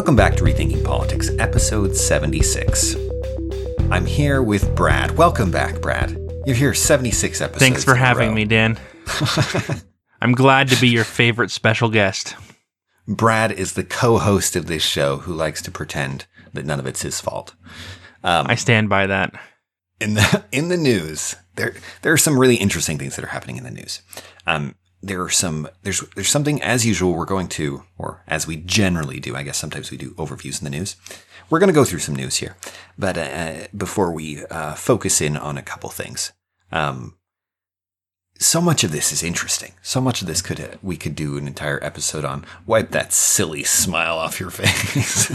Welcome back to Rethinking Politics, episode 76. I'm here with Brad. Welcome back, Brad. You're here 76 episodes. Thanks for having me, Dan. I'm glad to be your favorite special guest. Brad is the co-host of this show who likes to pretend that none of it's his fault. I stand by that. in the in the news, there there are some really interesting things that are happening in the news. Um, there are some there's there's something as usual we're going to or as we generally do. I guess sometimes we do overviews in the news. We're going to go through some news here, but uh, before we uh, focus in on a couple things, um, so much of this is interesting. So much of this could uh, we could do an entire episode on. Wipe that silly smile off your face.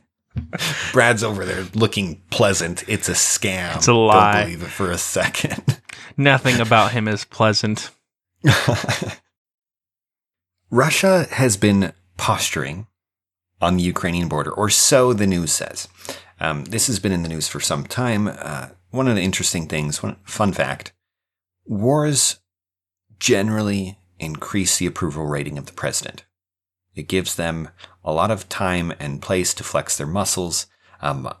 Brad's over there looking pleasant. It's a scam. It's a lie. Don't believe it for a second. Nothing about him is pleasant. Russia has been posturing on the Ukrainian border, or so the news says. Um, this has been in the news for some time. Uh, one of the interesting things, one fun fact wars generally increase the approval rating of the president. It gives them a lot of time and place to flex their muscles um,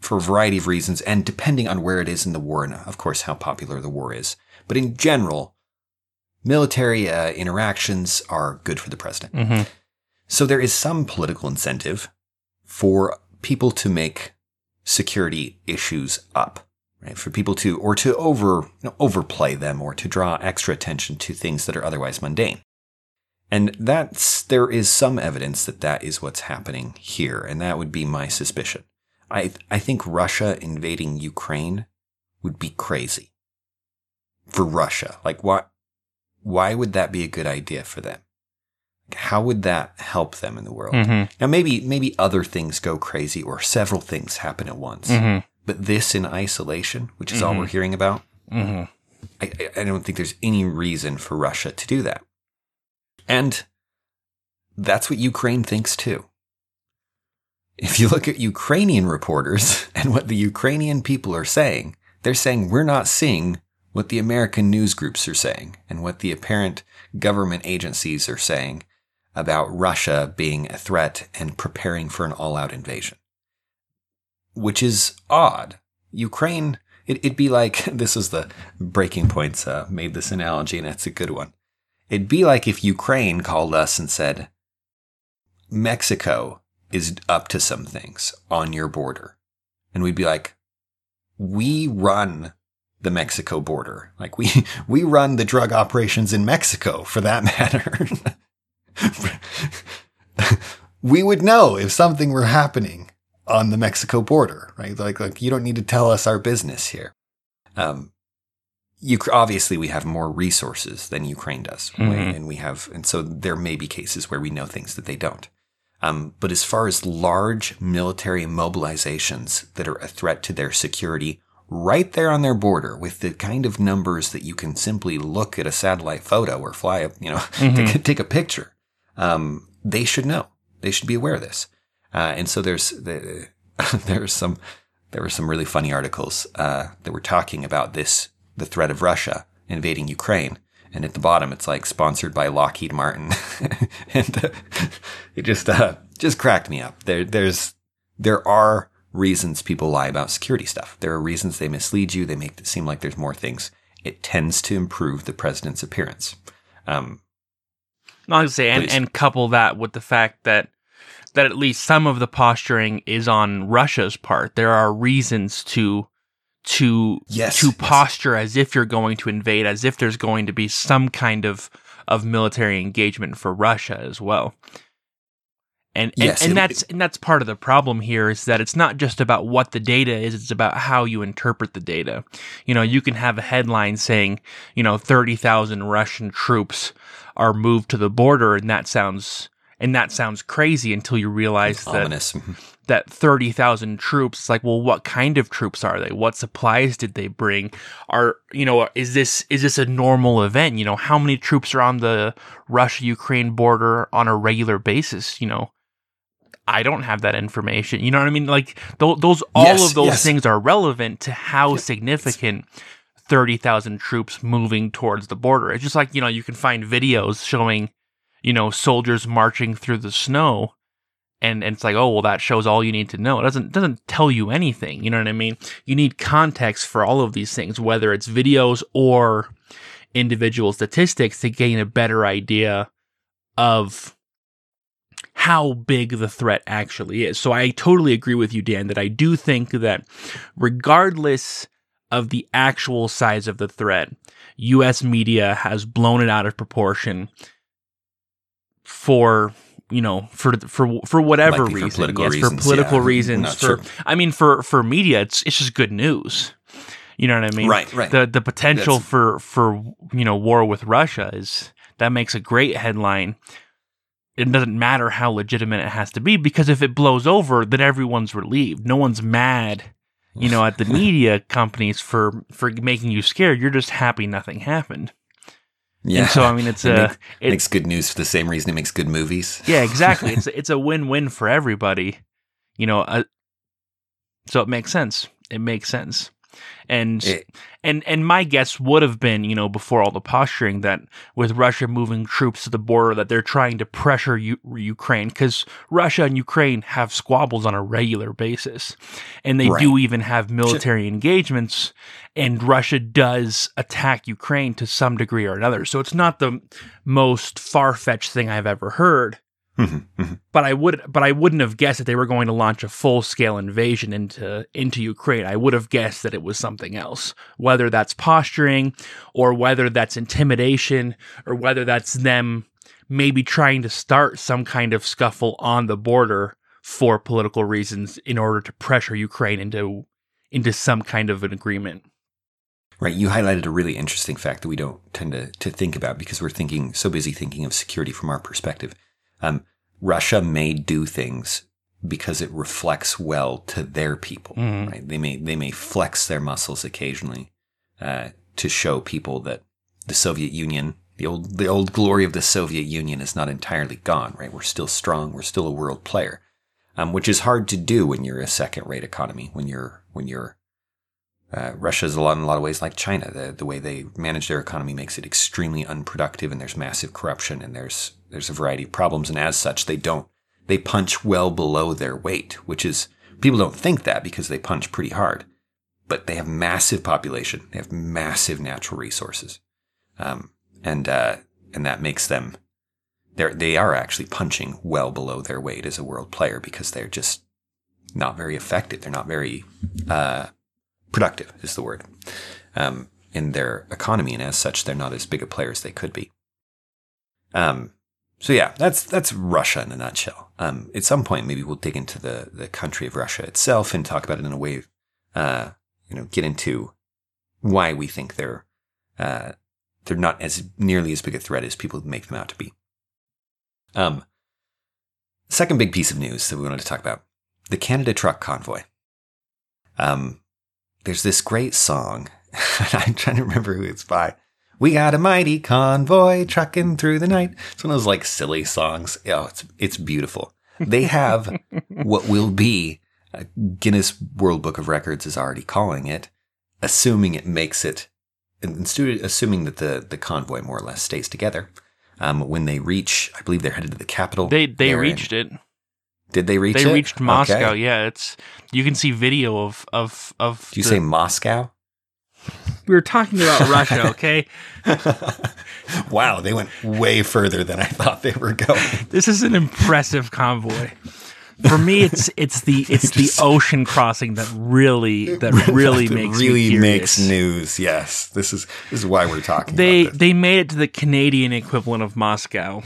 for a variety of reasons, and depending on where it is in the war, and of course, how popular the war is. But in general, military uh, interactions are good for the president. hmm So there is some political incentive for people to make security issues up, right? For people to, or to over, you know, overplay them or to draw extra attention to things that are otherwise mundane. And that's, there is some evidence that that is what's happening here. And that would be my suspicion. I, I think Russia invading Ukraine would be crazy for Russia. Like, why, why would that be a good idea for them? How would that help them in the world? hmm Now, maybe maybe other things go crazy or several things happen at once, hmm but this in isolation, which is all Mhm. we're hearing about, hmm I, I- I don't think there's any reason for Russia to do that. And that's what Ukraine thinks too. If you look at Ukrainian reporters and what the Ukrainian people are saying, they're saying we're not seeing what the American news groups are saying and what the apparent government agencies are saying about Russia being a threat and preparing for an all out invasion. Which is odd. Ukraine, it, it'd be like this is the breaking points uh, made this analogy, and it's a good one. It'd be like if Ukraine called us and said, Mexico is up to some things on your border. And we'd be like, we run the Mexico border. Like we, we run the drug operations in Mexico for that matter. we would know if something were happening on the Mexico border, right? Like, like you don't need to tell us our business here. Um, you obviously we have more resources than Ukraine does, Mhm. and we have, and so there may be cases where we know things that they don't. Um, but as far as large military mobilizations that are a threat to their security, right there on their border, with the kind of numbers that you can simply look at a satellite photo or fly, a, you know, take, a- take a picture, um, they should know. They should be aware of this. Uh, and so there's the, there's some there were some really funny articles uh, that were talking about this the threat of Russia invading Ukraine. And at the bottom, it's like sponsored by Lockheed Martin, and uh, it just uh, just cracked me up. There, there's there are reasons people lie about security stuff. There are reasons they mislead you. They make it seem like there's more things. It tends to improve the president's appearance. Um, Not to say, and, and couple that with the fact that that at least some of the posturing is on Russia's part. There are reasons to to Yes, to yes. posture as if you're going to invade, as if there's going to be some kind of of military engagement for Russia as well. And and, Yes, and it- that's and that's part of the problem here is that it's not just about what the data is, it's about how you interpret the data. You know, you can have a headline saying, you know, 30,000 Russian troops are moved to the border and that sounds and that sounds crazy until you realize that ominous. Mm-hmm. That 30,000 troops it's like well what kind of troops are they? What supplies did they bring? Are you know is this is this a normal event? You know how many troops are on the Russia Ukraine border on a regular basis? You know I don't have that information. You know what I mean? Like th- those all Yes, of those yes. things are relevant to how significant 30,000 troops moving towards the border. It's just like you know you can find videos showing you know soldiers marching through the snow and, and it's like, oh well, that shows all you need to know. It doesn't doesn't tell you anything. You know what I mean? You need context for all of these things, whether it's videos or individual statistics, to gain a better idea of how big the threat actually is. So I totally agree with you, Dan, that I do think that regardless of the actual size of the threat, US media has blown it out of proportion for you know for for for whatever Likely for reason. political yes reasons, for political yeah. reasons for sure. i mean for for media it's it's just good news. You know what i mean? Right, right. the the potential That's- for for you know war with russia is that makes a great headline. It doesn't matter how legitimate it has to be because if it blows over then everyone's relieved. No one's mad you know at the media companies for for making you scared. You're just happy nothing happened Yeah. and so i mean it's It a makes, it, makes good news for the same reason it makes good movies. yeah, exactly. it's it's a win-win for everybody. You know, uh, so it makes sense. It makes sense. And It- and and my guess would have been, you know, before all the posturing that with Russia moving troops to the border that they're trying to pressure U- Ukraine cuz Russia and Ukraine have squabbles on a regular basis. And they do even have military engagements and Russia does attack Ukraine to some degree or another. So it's not the most far-fetched thing I've ever heard. Mm-hmm, mm-hmm. but I would but I wouldn't have guessed that they were going to launch a full scale invasion into into Ukraine. I would have guessed that it was something else, whether that's posturing or whether that's intimidation or whether that's them maybe trying to start some kind of scuffle on the border for political reasons in order to pressure Ukraine into into some kind of an agreement. Right. You highlighted a really interesting fact that we don't tend to, to think about because we're thinking so busy thinking of security from our perspective. Um, Russia may do things because it reflects well to their people. Mhm. Right. They may they may flex their muscles occasionally uh, to show people that the Soviet Union, the old the old glory of the Soviet Union, is not entirely gone. Right. We're still strong. We're still a world player, um, which is hard to do when you're a second rate economy. When you're when you're uh, Russia is a lot in a lot of ways like China. The the way they manage their economy makes it extremely unproductive, and there's massive corruption, and there's there's a variety of problems, and as such, they don't they punch well below their weight, which is people don't think that because they punch pretty hard, but they have massive population, they have massive natural resources, um, and uh, and that makes them they they are actually punching well below their weight as a world player because they're just not very effective. They're not very uh, productive is the word um, in their economy, and as such, they're not as big a player as they could be. Um, so yeah, that's that's Russia in a nutshell. Um, at some point, maybe we'll dig into the the country of Russia itself and talk about it in a way, uh, you know, get into why we think they're uh, they're not as nearly as big a threat as people make them out to be. Um, second big piece of news that we wanted to talk about: the Canada Truck Convoy. Um, there's this great song. I'm trying to remember who it's by. We got a mighty convoy trucking through the night. It's one of those like silly songs. Oh, it's it's beautiful. They have what will be uh, Guinness World Book of Records is already calling it, assuming it makes it, and assuming that the the convoy more or less stays together. Um, when they reach, I believe they're headed to the capital. They they They're in- reached it. Did they reach They it? reached Moscow. Okay. Yeah, it's you can see video of of of. Do you the- say Moscow? we were talking about Russia? Okay, wow, they went way further than I thought they were going. this is an impressive convoy. For me, it's it's the it's the ocean crossing that really that really That makes really me makes news. Yes, this is this is why we're talking. They about this. they made it to the Canadian equivalent of Moscow.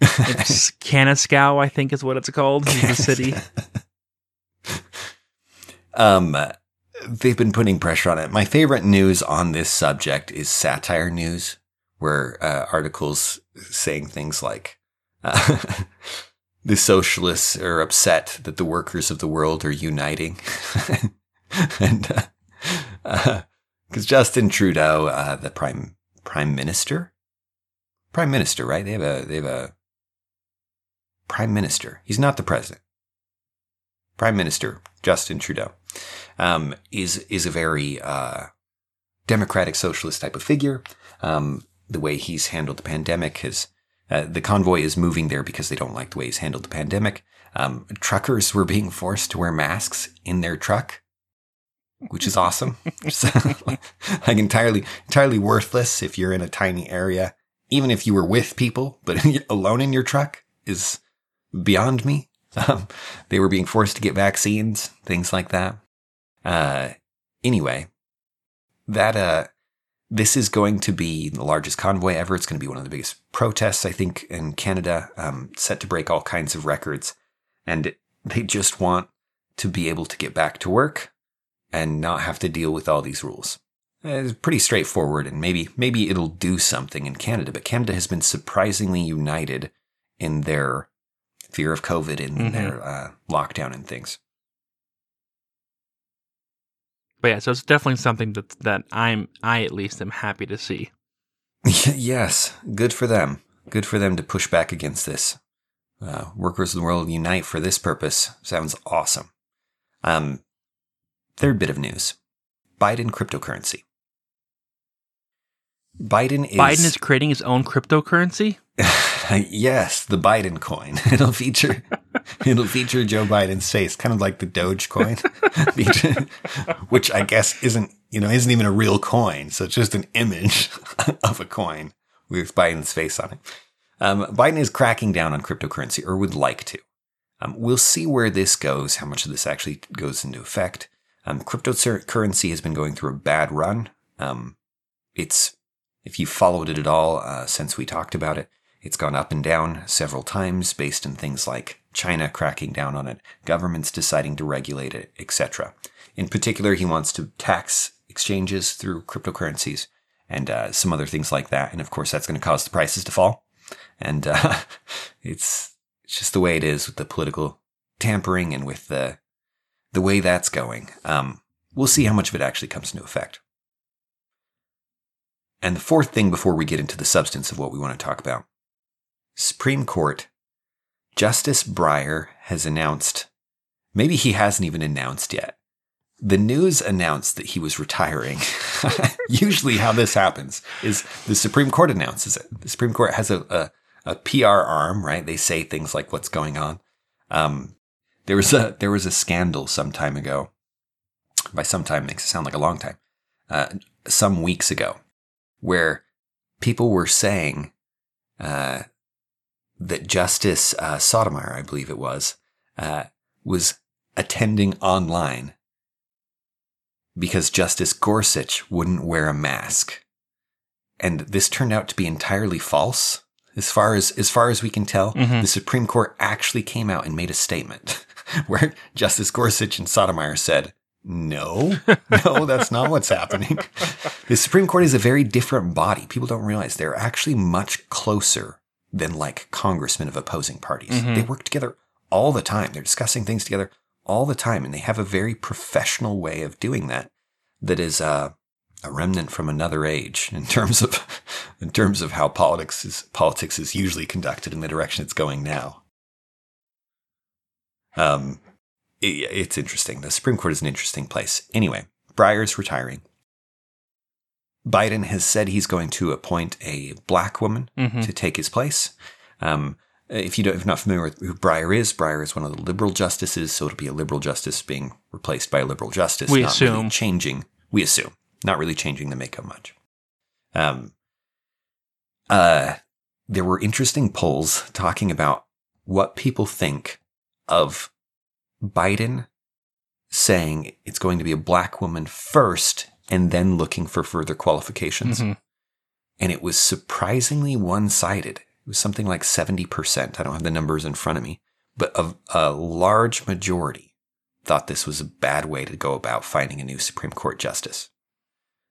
It's I think, is what it's called. the city. um they've been putting pressure on it. My favorite news on this subject is satire news, where uh, articles saying things like. Uh, The socialists are upset that the workers of the world are uniting, and because Justin Trudeau, uh, the prime prime minister, prime minister, right? They have a they have a prime minister. He's not the president. Prime Minister Justin Trudeau um, is is a very uh, democratic socialist type of figure. Um, the way he's handled the pandemic has Uh, the convoy is moving there because they don't like the way he's handled the pandemic. Um, truckers were being forced to wear masks in their truck, which is awesome. like entirely, entirely worthless if you're in a tiny area. Even if you were with people, but alone in your truck is beyond me. Um, they were being forced to get vaccines, things like that. Uh, anyway, that uh, this is going to be the largest convoy ever. It's going to be one of the biggest protests, I think, in Canada, um, set to break all kinds of records. And they just want to be able to get back to work and not have to deal with all these rules. It's pretty straightforward, and maybe maybe it'll do something in Canada. But Canada has been surprisingly united in their fear of COVID and mm-hmm. their uh, lockdown and things. But yeah, so it's definitely something that that I'm I at least am happy to see. yes, good for them. Good for them to push back against this. Uh, workers of the world unite for this purpose. Sounds awesome. Um, third bit of news: Biden cryptocurrency. Biden is Biden is creating his own cryptocurrency. yes, the Biden coin. It'll feature it'll feature Joe Biden's face, kind of like the Doge coin, which I guess isn't you know isn't even a real coin. So it's just an image of a coin with Biden's face on it. Um, Biden is cracking down on cryptocurrency, or would like to. Um, we'll see where this goes, how much of this actually goes into effect. Um, cryptocurrency has been going through a bad run. Um, it's if you followed it at all uh, since we talked about it, it's gone up and down several times based on things like China cracking down on it, governments deciding to regulate it, etc. In particular, he wants to tax exchanges through cryptocurrencies and uh, some other things like that. And of course, that's going to cause the prices to fall. And uh, it's, just the way it is with the political tampering and with the the way that's going. Um, we'll see how much of it actually comes into effect. And the fourth thing before we get into the substance of what we want to talk about Supreme Court, Justice Breyer has announced, maybe he hasn't even announced yet. The news announced that he was retiring. Usually, how this happens is the Supreme Court announces it. The Supreme Court has a, a, a PR arm, right? They say things like what's going on. Um, there was a there was a scandal some time ago. By some time makes it sound like a long time. Uh, some weeks ago, where people were saying uh, that Justice uh, Sotomayor, I believe it was, uh, was attending online because Justice Gorsuch wouldn't wear a mask. And this turned out to be entirely false. As far as, as far as we can tell, mm-hmm. the Supreme Court actually came out and made a statement where Justice Gorsuch and Sotomayor said, no, no, that's not what's happening. The Supreme Court is a very different body. People don't realize they're actually much closer than like congressmen of opposing parties. Mm-hmm. They work together all the time. They're discussing things together all the time, and they have a very professional way of doing that. That is uh, a remnant from another age in terms of in terms of how politics is politics is usually conducted in the direction it's going now. Um, it, it's interesting. The Supreme Court is an interesting place. Anyway, Breyer's retiring. Biden has said he's going to appoint a black woman mm-hmm. to take his place. Um, if you don't, if you're not familiar with who Breyer is, Breyer is one of the liberal justices, so it'll be a liberal justice being replaced by a liberal justice. We assume really changing. We assume not really changing the makeup much. Um, uh, there were interesting polls talking about what people think of Biden saying it's going to be a black woman first and then looking for further qualifications. Mm-hmm. And it was surprisingly one sided. It was something like 70%. I don't have the numbers in front of me, but a, a large majority thought this was a bad way to go about finding a new Supreme Court justice,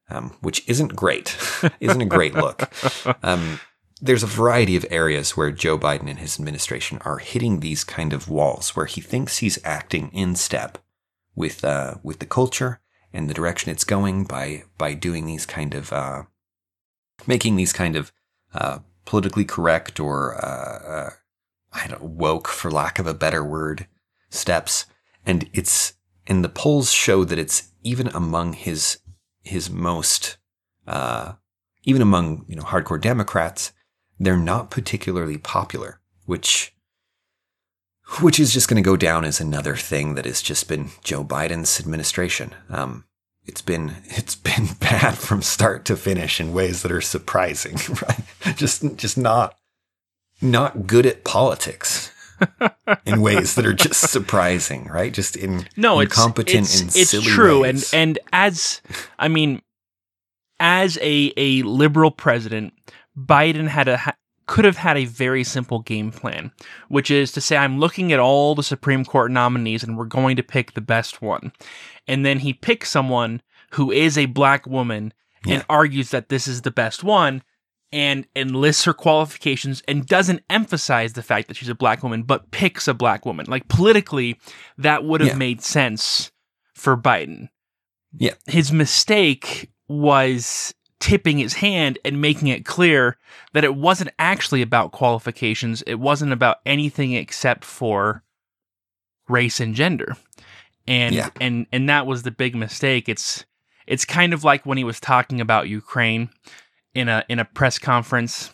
um, which isn't great, isn't a great look. Um, there's a variety of areas where Joe Biden and his administration are hitting these kind of walls where he thinks he's acting in step with uh, with the culture and the direction it's going by by doing these kind of uh, making these kind of uh, politically correct or uh, uh, I don't woke for lack of a better word steps. And it's and the polls show that it's even among his his most uh, even among you know hardcore Democrats they're not particularly popular, which which is just going to go down as another thing that has just been Joe Biden's administration. Um, it's been it's been bad from start to finish in ways that are surprising, right? Just just not not good at politics in ways that are just surprising, right? Just in no, incompetent it's, and it's, silly true, ways. and and as I mean, as a a liberal president, Biden had a could have had a very simple game plan, which is to say, I'm looking at all the Supreme Court nominees, and we're going to pick the best one, and then he picks someone who is a black woman Yeah. and argues that this is the best one. And, enlists her qualifications and doesn't emphasize the fact that she's a black woman, but picks a black woman. Like politically, that would have Yeah. made sense for Biden. Yeah. His mistake was tipping his hand and making it clear that it wasn't actually about qualifications. It wasn't about anything except for race and gender. And Yeah. and and that was the big mistake. It's it's kind of like when he was talking about Ukraine in a in a press conference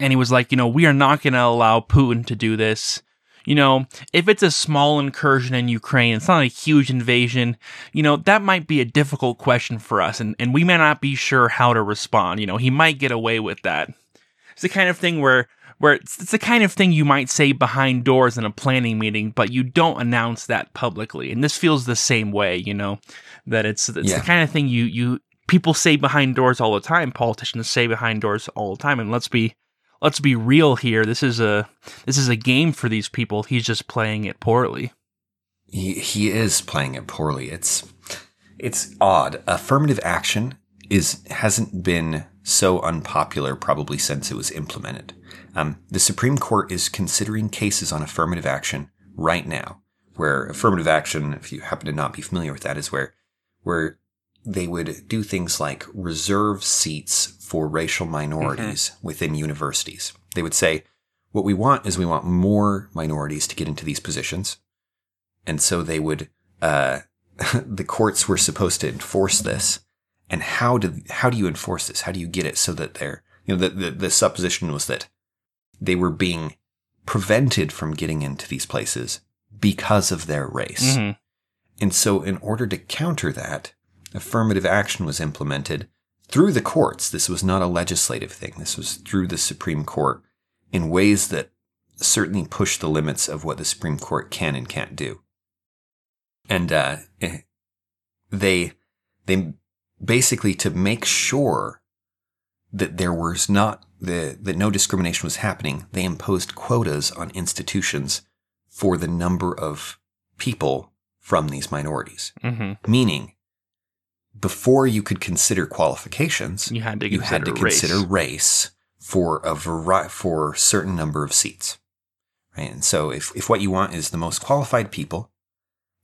and he was like, you know, we are not going to allow Putin to do this. You know, if it's a small incursion in Ukraine, it's not a huge invasion, you know, that might be a difficult question for us, and, and we may not be sure how to respond. You know, he might get away with that. It's the kind of thing where where it's, it's the kind of thing you might say behind doors in a planning meeting, but you don't announce that publicly. And this feels the same way, you know, that it's it's Yeah. the kind of thing you you people say behind doors all the time. Politicians say behind doors all the time, and let's be let's be real here. This is a this is a game for these people. He's just playing it poorly. He he is playing it poorly. It's it's odd. Affirmative action is hasn't been so unpopular probably since it was implemented. Um, the Supreme Court is considering cases on affirmative action right now, where affirmative action, if you happen to not be familiar with that, is where where they would do things like reserve seats for racial minorities within universities. They would say, what we want is we want more minorities to get into these positions. And so they would uh, the courts were supposed to enforce this. And how do how do you enforce this? How do you get it so that they're you know the, the, the supposition was that they were being prevented from getting into these places because of their race. Mhm. and so in order to counter that affirmative action was implemented through the courts this was not a legislative thing this was through the supreme court in ways that certainly push the limits of what the supreme court can and can't do and uh, eh, they they basically to make sure that there was not the that no discrimination was happening, they imposed quotas on institutions for the number of people from these minorities. Mhm. Meaning, before you could consider qualifications, You had to you consider had to race. consider race for a vari- for certain number of seats. Right? And so if, if what you want is the most qualified people,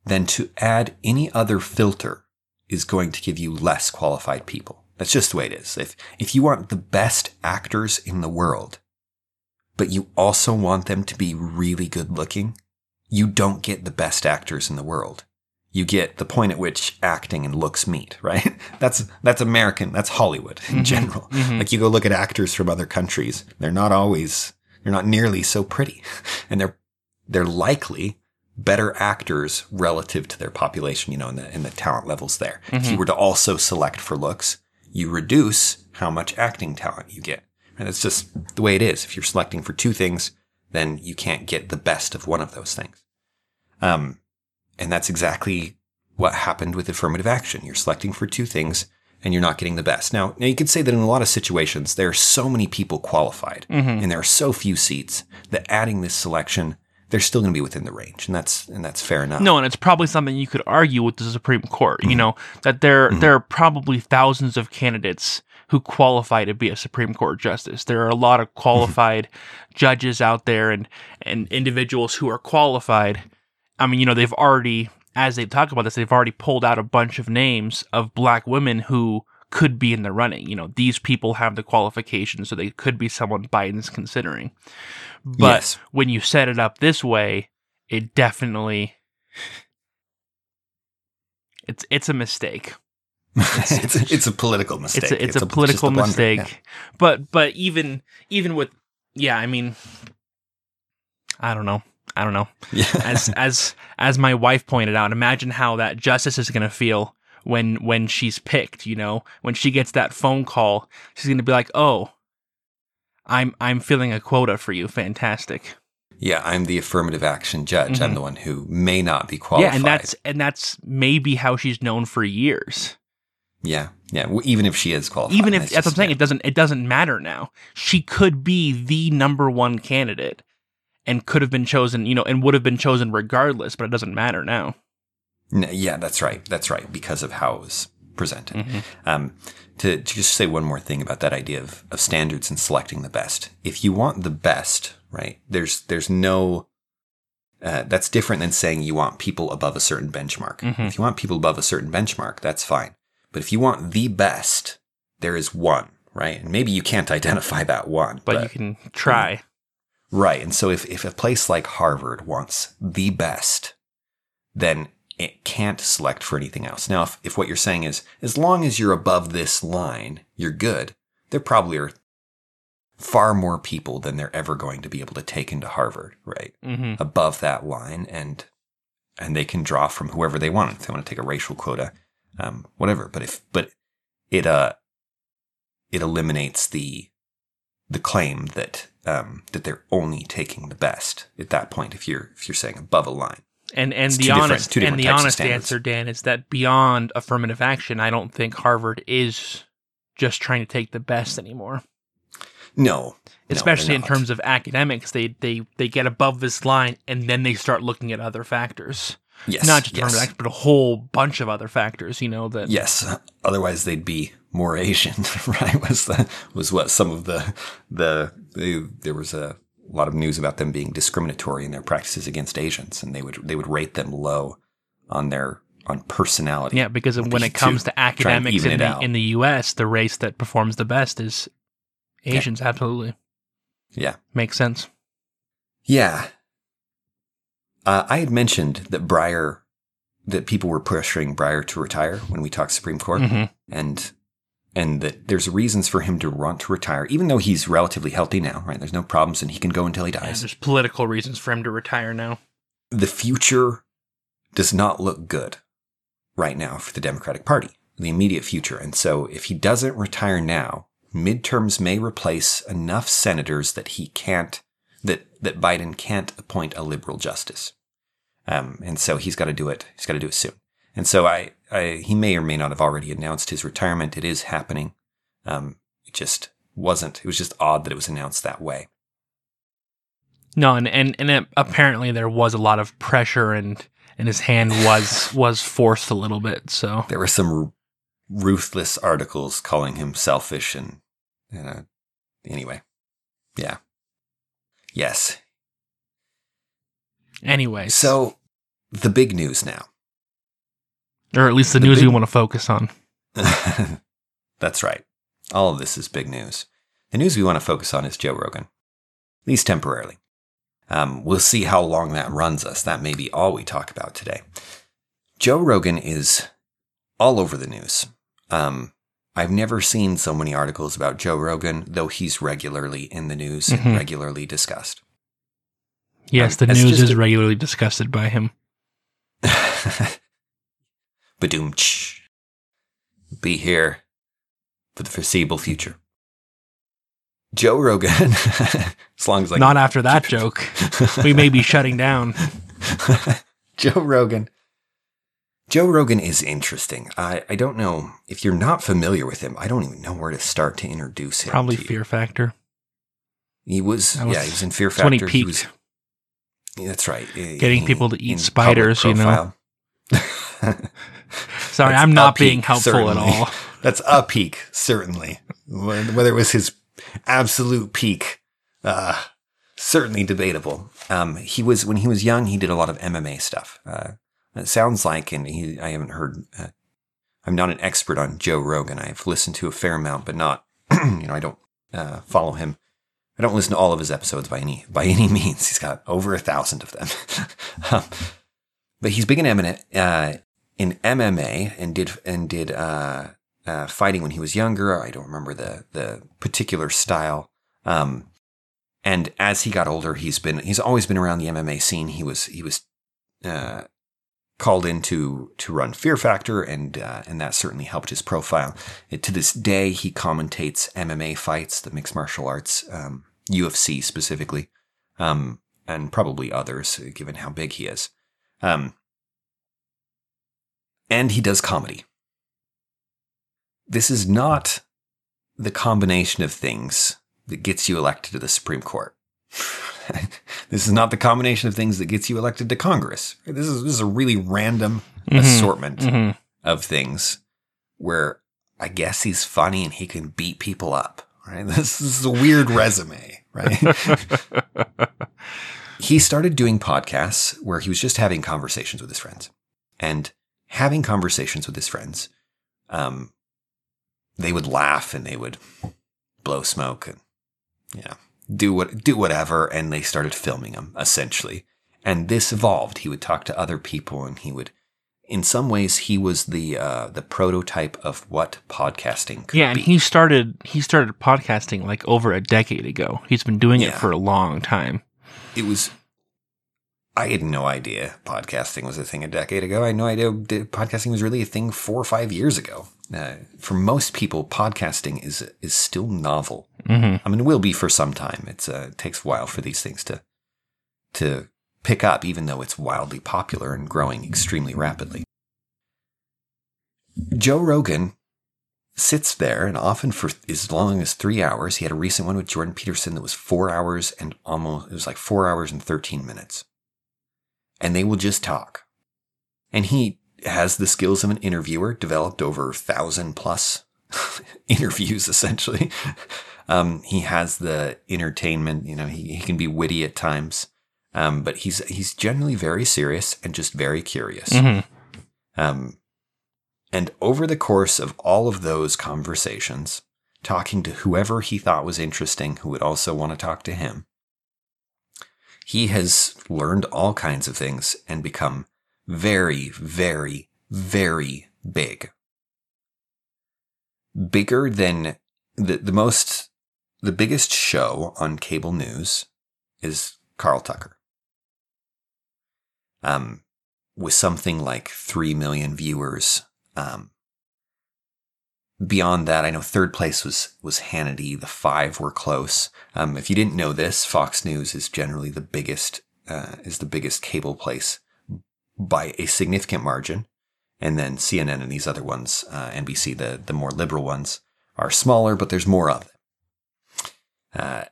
then to add any other filter is going to give you less qualified people. That's just the way it is. If if you want the best actors in the world, but you also want them to be really good looking, you don't get the best actors in the world. You get the point at which acting and looks meet, right? That's that's American, that's Hollywood in mm-hmm. general. Mm-hmm. Like you go look at actors from other countries, they're not always they're not nearly so pretty. And they're they're likely better actors relative to their population, you know, in the in the talent levels there. If you mm-hmm. were to also select for looks, you reduce how much acting talent you get. And it's just the way it is. If you're selecting for two things, then you can't get the best of one of those things. Um, and that's exactly what happened with affirmative action. You're selecting for two things and you're not getting the best. Now, now you could say that in a lot of situations, there are so many people qualified mm-hmm. and there are so few seats that adding this selection, they're still going to be within the range. And that's, and that's fair enough. No, and it's probably something you could argue with the Supreme Court. You mm-hmm. know that there mm-hmm. there are probably thousands of candidates who qualify to be a Supreme Court justice. There are a lot of qualified judges out there, and and individuals who are qualified. I mean, you know, they've already, as they talk about this, they've already pulled out a bunch of names of black women who could be in the running. You know, these people have the qualifications, so they could be someone Biden's considering. But Yes. when you set it up this way, it definitely it's it's a mistake. It's, it's, a, it's a political mistake. It's a, it's, a, political a mistake. Yeah. But but even even with yeah, I mean, I don't know. I don't know. Yeah. As as as my wife pointed out, imagine how that justice is going to feel when when she's picked. You know, when she gets that phone call, she's going to be like, "Oh, I'm I'm filling a quota for you. Fantastic." yeah, I'm the affirmative action judge. I'm Mhm. the one who may not be qualified. Yeah, and that's and that's maybe how she's known for years. yeah, yeah. w- Even if she is qualified, Even if that's what I'm saying, yeah. it doesn't it doesn't matter now. She could be the number one candidate and could have been chosen, you know, and would have been chosen regardless, but it doesn't matter now. N- yeah, that's right. That's right. Because of how it was presented. Mhm. Um, to, to just say one more thing about that idea of, of standards and selecting the best. If you want the best, right? There's there's no. Uh, that's different than saying you want people above a certain benchmark. Mhm. If you want people above a certain benchmark, that's fine. But if you want the best, there is one, right? And maybe you can't identify that one, But, you can try. Right. And so if, if a place like Harvard wants the best, then it can't select for anything else. Now, if, if what you're saying is, as long as you're above this line, you're good, there probably are far more people than they're ever going to be able to take into Harvard, right? hmm Above that line and, and they can draw from whoever they want. If they want to take a racial quota, um, whatever. But if, but it, uh, it eliminates the, the claim that um, that they're only taking the best at that point. If you're if you're saying above a line, And and It's the different- honest and the honest answer, Dan, is that beyond affirmative action, I don't think Harvard is just trying to take the best anymore. no, Especially no, in terms of academics, they they they get above this line and then they start looking at other factors, yes, not just yes, but a whole bunch of other factors. You know that yes. Otherwise, they'd be more Asian, right? Was the was what some of the the, the there was a lot of news about them being discriminatory in their practices against Asians, and they would they would rate them low on their on personality. Yeah, because when it comes to academics in the, in the U.S., the race that performs the best is Asians. Absolutely yeah. makes sense. Yeah. Uh, I had mentioned that Breyer, that people were pressuring Breyer to retire when we talked Supreme Court, Mhm. and and that there's reasons for him to want to retire, even though he's relatively healthy now, right? There's no problems, and he can go until he Yeah, dies. there's political reasons for him to retire now. the future does not look good right now for the Democratic Party, the immediate future. And so if he doesn't retire now, midterms may replace enough senators that he can't, that, that Biden can't appoint a liberal justice. Um, and so he's got to do it. He's got to do it soon. And so I, I, he may or may not have already announced his retirement. It is happening. Um, it just wasn't, it was just odd that it was announced that way. No, and and and it, apparently there was a lot of pressure, and and his hand was was forced a little bit. So there were some r- ruthless articles calling him selfish and uh, anyway yeah yes. Anyway. so the big news now. Or at least the, the news we want to focus on. that's right. All of this is big news. The news we want to focus on is joe rogan. At least temporarily. Um, we'll see how long that runs us. That may be all we talk about today. Joe rogan is all over the news. Um, I've never seen so many articles about Joe Rogan, though he's regularly in the news Mhm. and regularly discussed. Yes, Um, the news is a- regularly disgusted by him. Badoom ch. Be here for the foreseeable future. Joe Rogan, as long as I Not after that joke. We may be shutting down. Joe Rogan. Joe Rogan is interesting. I, I don't know if you're not familiar with him. I don't even know where to start to introduce him. Probably to you. Fear Factor. He was, was- yeah, he was in Fear That's when he Factor. peaked. was, yeah, that's right. Getting people to eat spiders, you know. Sorry, That's I'm not being peak, helpful at all. That's a peak, certainly. Whether it was his absolute peak, uh, certainly debatable. Um, he was when he was young. He did a lot of MMA stuff. Uh, it sounds like, and he, I haven't heard. Uh, I'm not an expert on Joe Rogan. I've listened to a fair amount, but not. you know, I don't uh, follow him. I don't listen to all of his episodes by any by any means. He's got over a thousand of them. um, but he's big in MMA. Uh, in MMA and did and did uh, uh, fighting when he was younger. I don't remember the the particular style. Um, and as he got older, he's been he's always been around the MMA scene. He was he was uh, called in to to run Fear Factor, and uh, and that certainly helped his profile. It, to this day, he commentates MMA fights, the mixed martial arts, um, UFC specifically, um, and probably others, given how big he is. Um, and he does comedy. This is not the combination of things that gets you elected to the Supreme Court. this is not the combination of things that gets you elected to Congress. This is, this is a really random mm-hmm. assortment mm-hmm. of things where I guess he's funny and he can beat people up. Right? This is a weird resume, right? he started doing podcasts where he was just having conversations with his friends. And having conversations with his friends, um, they would laugh and they would blow smoke and, you know, do what, do whatever. And they started filming him essentially. And this evolved. He would talk to other people and he would, in some ways, he was the, uh, the prototype of what podcasting could be. yeah, and be. he started, he started podcasting like over a decade ago. He's been doing yeah. it for a long time. It was I had no idea podcasting was a thing a decade ago. I had no idea podcasting was really a thing four or five years ago. Uh, for most people, podcasting is is still novel. Mm-hmm. I mean, it will be for some time. It's uh, it takes a while for these things to to pick up, even though it's wildly popular and growing extremely rapidly. Joe Rogan sits there and often for as long as three hours. He had a recent one with Jordan Peterson that was four hours and almost, it was like four hours and 13 minutes and they will just talk. And he has the skills of an interviewer developed over thousand plus interviews, essentially. Um, he has the entertainment, you know, he, he can be witty at times. Um, but he's, he's generally very serious and just very curious. Mm-hmm. Um, and over the course of all of those conversations, talking to whoever he thought was interesting who would also want to talk to him, he has learned all kinds of things and become very, very, very big. Bigger than the, the most, the biggest show on cable news is Carl Tucker. Um, with something like 3 million viewers, um, beyond that, I know third place was was Hannity. The five were close. Um, if you didn't know this, Fox News is generally the biggest uh, is the biggest cable place by a significant margin, and then CNN and these other ones, uh, NBC, the the more liberal ones, are smaller, but there's more of them. Uh,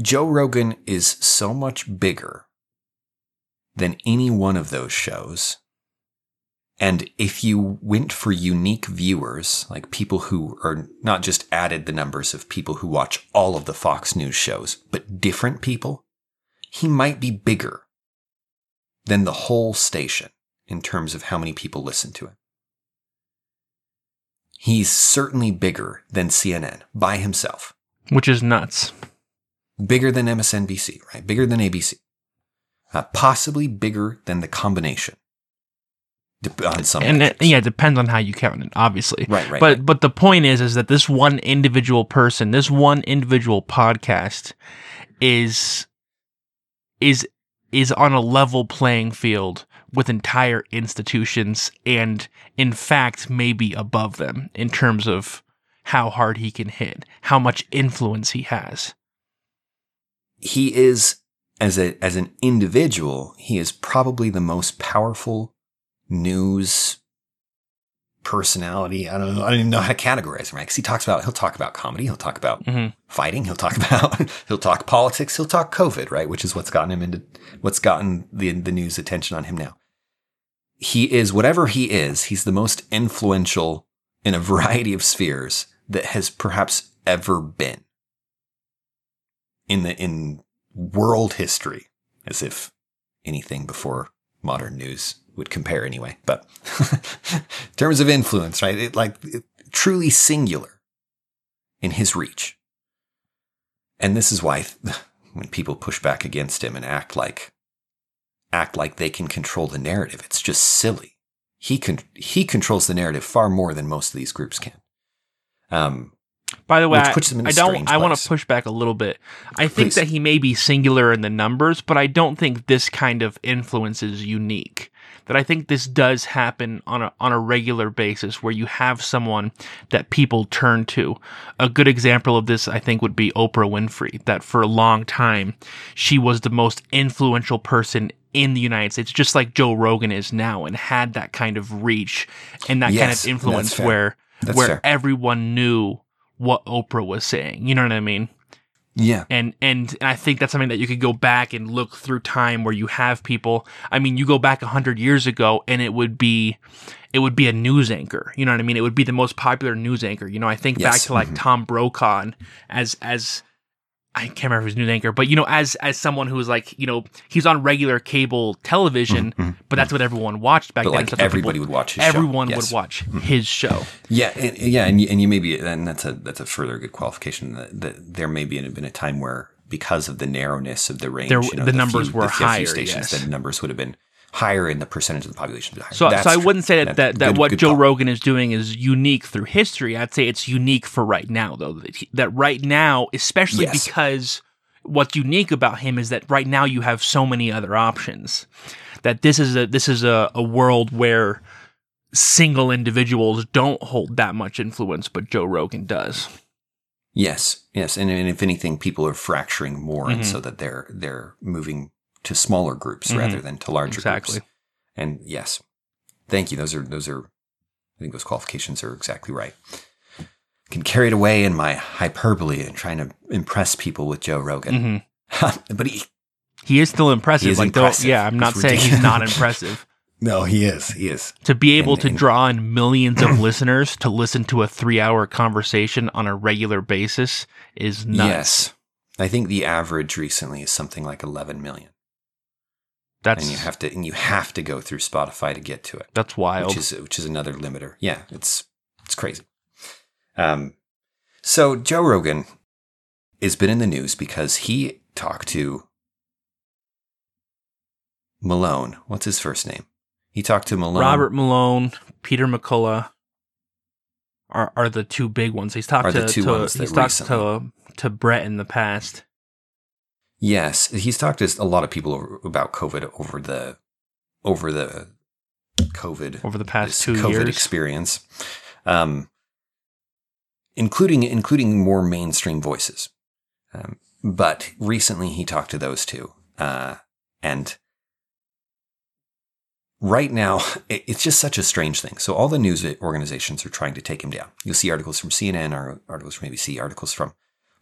Joe Rogan is so much bigger than any one of those shows and if you went for unique viewers, like people who are not just added the numbers of people who watch all of the Fox News shows, but different people, he might be bigger than the whole station in terms of how many people listen to it. He's certainly bigger than CNN by himself. Which is nuts. Bigger than MSNBC, right? Bigger than ABC. Uh, possibly bigger than the combination on some and it, yeah, it depends on how you count it, obviously. Right, right. But but the point is, is that this one individual person, this one individual podcast, is is is on a level playing field with entire institutions, and in fact, maybe above them in terms of how hard he can hit, how much influence he has. He is as a as an individual, he is probably the most powerful news personality. I don't know. I don't even know how to categorize him, right? Because he talks about, he'll talk about comedy. He'll talk about mm-hmm. fighting. He'll talk about, he'll talk politics. He'll talk COVID, right? Which is what's gotten him into, what's gotten the, the news attention on him now. He is, whatever he is, he's the most influential in a variety of spheres that has perhaps ever been in the, in world history, as if anything before modern news would compare anyway. But in terms of influence, right? It, like it, truly singular in his reach. And this is why when people push back against him and act like act like they can control the narrative. It's just silly. He can he controls the narrative far more than most of these groups can. Um, By the way, I- puts them in a I don't. I want to push back a little bit. I think Please. that he may be singular in the numbers, but I don't think this kind of influence is unique. That I think this does happen on a on a regular basis, where you have someone that people turn to. A good example of this, I think, would be Oprah Winfrey. That for a long time, she was the most influential person in the United States, just like Joe Rogan is now, and had that kind of reach and that kind of influence where That's where fair. everyone knew what Oprah was saying. You know what I mean? Yeah, And and I think that's something that you could go back and look through time where you have people. I mean, you go back a hundred years ago, and it would be it would be a news anchor. You know what I mean? It would be the most popular news anchor. You know, I think back to like mhm. Tom Brokaw as as I can't remember his news anchor, but you know, as as someone who was like, you know, he's on regular cable television, but that's what everyone watched back Mm-hmm, but then. like so everybody people- would watch his show. everyone Yes. Mm-hmm. would watch his show. Yeah, and, yeah, and you, and you may be, and that's a that's a further good qualification that, that there may be been a time where because of the narrowness of the range, There- you know, the numbers few, were the higher, stations, yes. the numbers would have been higher, in the percentage of the population. So, That's so I wouldn't say that that, that good- what good Joe call. Rogan is doing is unique through history. I'd say it's unique for right now, though. That, he- that right now, especially Yes. because what's unique about him is that right now you have so many other options. That this is a this is a, a world where single individuals don't hold that much influence, but Joe Rogan does. Yes, yes, and, and if anything, people are fracturing more, and Mhm. so that they're they're moving to smaller groups Mhm. rather than to larger Exactly. groups. And yes, thank you. Those are those are. I think those qualifications are exactly right. Can carry it away in my hyperbole and trying to impress people with Joe Rogan, hmm but he He is still impressive. Is like, impressive. yeah, I'm not It's saying he's not impressive. no, he is, he is. to be able And- to and- draw in millions of listeners to listen to a three hour conversation on a regular basis is nuts. Yes, I think the average recently is something like 11 million, That's and you have to and you have to go through Spotify to get to it. that's wild. which is which is another limiter. Yeah, it's it's crazy. Um, so Joe Rogan has been in the news because he talked to Malone. What's his first name? He talked to Malone. Robert Malone, Peter McCullough are are the two big ones. He's talked Are to, to ones he's talked to to Bret in the past. Yes, he's talked to a lot of people over, about COVID over the over the COVID Over the past two COVID years. experience, um, including including more mainstream voices. Um, but recently, he talked to those two, uh, and right now, it, it's just such a strange thing. So all the news organizations are trying to take him down. You'll see articles from CNN, or articles from ABC, articles from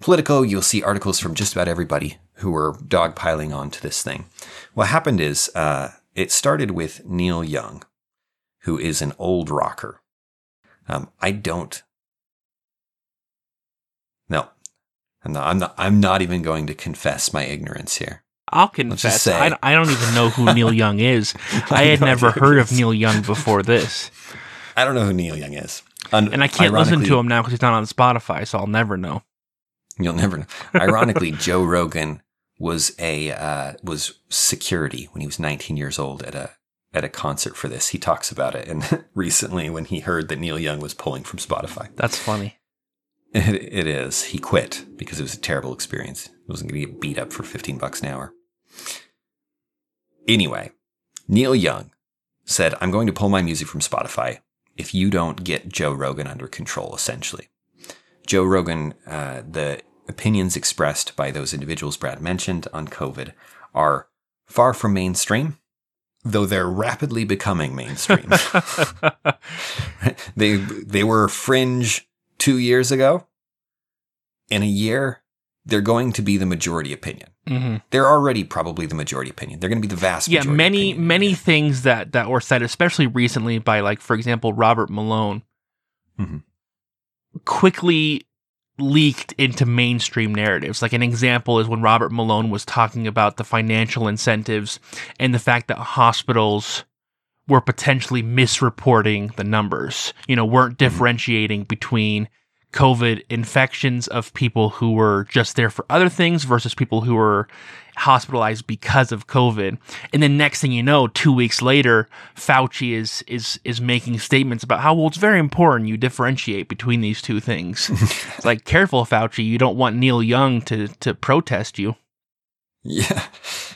Politico. You'll see articles from just about everybody who are dogpiling onto this thing. What happened is uh, it started with Neil Young, who is an old rocker. Um, I don't. No, I'm not. I'm not. I'm not even going to confess my ignorance here. I'll confess, say- I, I don't even know who Neil Young is. I had never heard of. Neil Young before this, I don't know who Neil Young is, Un- and I can't listen to him now because he's not on Spotify, so I'll never know. You'll never know. Ironically, Joe Rogan was a uh, was security when he was 19 years old at a at a concert for this. He talks about it, and recently when he heard that Neil Young was pulling from Spotify, That's funny. it, it is he quit because it was a terrible experience. He wasn't going to get beat up for 15 bucks an hour. Anyway, Neil Young said, "I'm going to pull my music from Spotify if you don't get Joe Rogan under control." Essentially, Joe Rogan, uh, the opinions expressed by those individuals Brad mentioned on COVID are far from mainstream, though they're rapidly becoming mainstream. they they were fringe two years ago. In a year, they're going to be the majority opinion. hmm They're already probably the majority opinion. They're going to be the vast yeah majority. many opinion. many many things that that were said especially recently by like for example robert malone Mhm. Quickly leaked into mainstream narratives. Like an example is when robert malone was talking about the financial incentives and the fact that hospitals were potentially misreporting the numbers you know weren't mm-hmm. differentiating between COVID infections of people who were just there for other things versus people who were hospitalized because of COVID. And then next thing you know, two weeks later, Fauci is is is making statements about how well it's very important you differentiate between these two things. it's like careful, Fauci, you don't want Neil Young to to protest you. Yeah,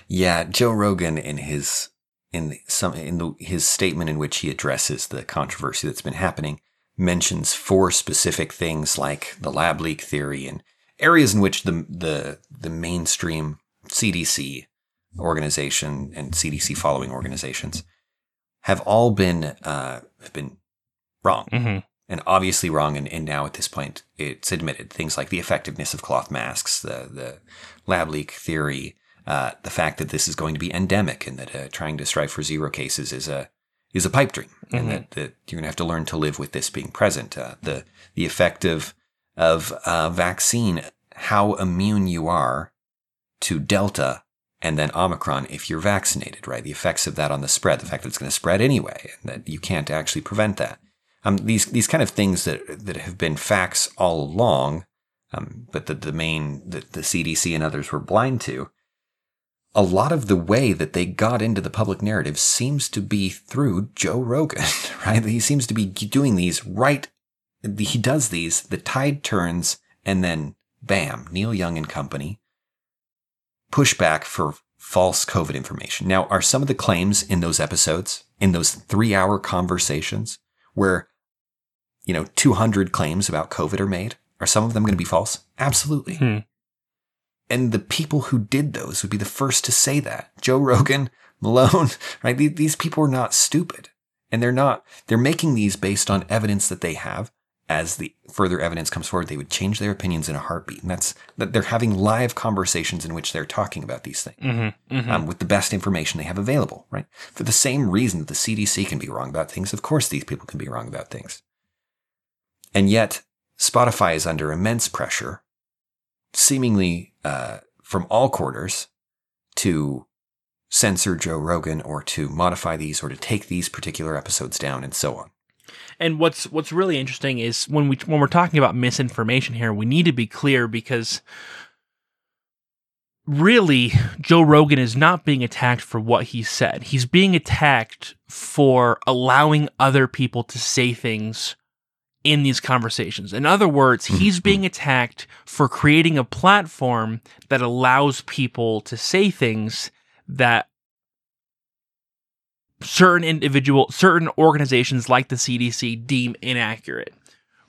yeah. Joe Rogan in his in some in the, his statement in which he addresses the controversy that's been happening mentions four specific things like the lab leak theory and areas in which the the the mainstream CDC organization and CDC following organizations have all been uh, have been wrong Mm-hmm. and obviously wrong. And, and now at this point, it's admitted things like the effectiveness of cloth masks, the the lab leak theory, uh, the fact that this is going to be endemic and that uh, trying to strive for zero cases is a is a pipe dream, Mhm. and that, that you're going to have to learn to live with this being present. Uh, the the effect of of uh, vaccine, how immune you are to Delta and then Omicron if you're vaccinated, right? The effects of that on the spread, the fact that it's going to spread anyway, and that you can't actually prevent that. Um, these these kind of things that that have been facts all along, um, but that the main that the CDC and others were blind to. A lot of the way that they got into the public narrative seems to be through Joe Rogan, right? He seems to be doing these right. He does these, the tide turns, and then bam, Neil Young and company pushback for false COVID information. Now, are some of the claims in those episodes, in those three hour conversations where, you know, 200 claims about COVID are made, are some of them going to be false? Absolutely. Hmm. And the people who did those would be the first to say that. Joe Rogan, Malone, right? These- people are not stupid. And they're not, they're making these based on evidence that they have. As the further evidence comes forward, they would change their opinions in a heartbeat. And that's that they're having live conversations in which they're talking about these things Mm-hmm. Mm-hmm. um, with the best information they have available, right? For the same reason that the CDC can be wrong about things, of course these people can be wrong about things. And yet, Spotify is under immense pressure, seemingly uh, from all quarters, to censor Joe Rogan or to modify these or to take these particular episodes down and so on. And what's what's really interesting is when we when we're talking about misinformation here, we need to be clear because really Joe Rogan is not being attacked for what he said. He's being attacked for allowing other people to say things in these conversations. In other words, hmm. he's being hmm. attacked for creating a platform that allows people to say things that certain individual certain organizations like the CDC deem inaccurate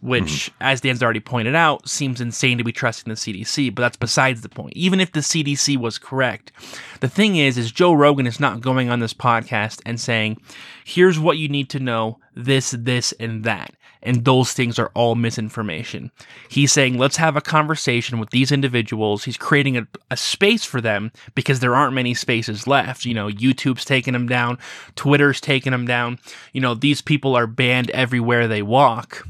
which hmm. as Dan's already pointed out seems insane to be trusting the CDC but that's besides the point. Even if the CDC was correct the thing is is Joe Rogan is not going on this podcast and saying here's what you need to know this this and that and those things are all misinformation. He's saying, let's have a conversation with these individuals. He's creating a, a space for them because there aren't many spaces left. You know, YouTube's taking them down, Twitter's taking them down. You know, these people are banned everywhere they walk.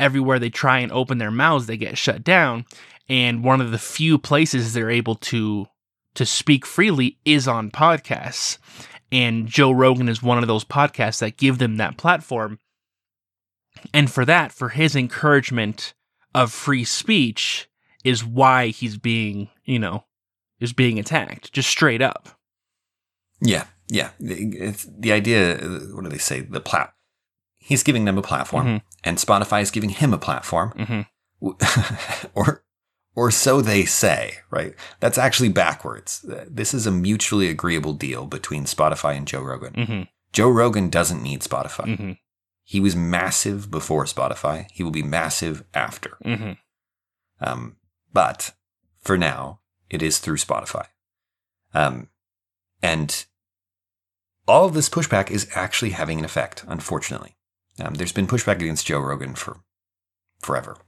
Everywhere they try and open their mouths, they get shut down. And one of the few places they're able to to speak freely is on podcasts. And Joe Rogan is one of those podcasts that give them that platform. And for that, for his encouragement of free speech, is why he's being, you know, is being attacked, just straight up. Yeah, yeah. It's the idea. What do they say? The plat. He's giving them a platform, Mhm. and Spotify is giving him a platform, Mm-hmm. or or so they say. Right? That's actually backwards. This is a mutually agreeable deal between Spotify and Joe Rogan. Mm-hmm. Joe Rogan doesn't need Spotify. He was massive before Spotify. He will be massive after. Mm-hmm. Um, but for now, it is through Spotify. Um, and all of this pushback is actually having an effect, unfortunately. Um, there's been pushback against Joe Rogan for forever.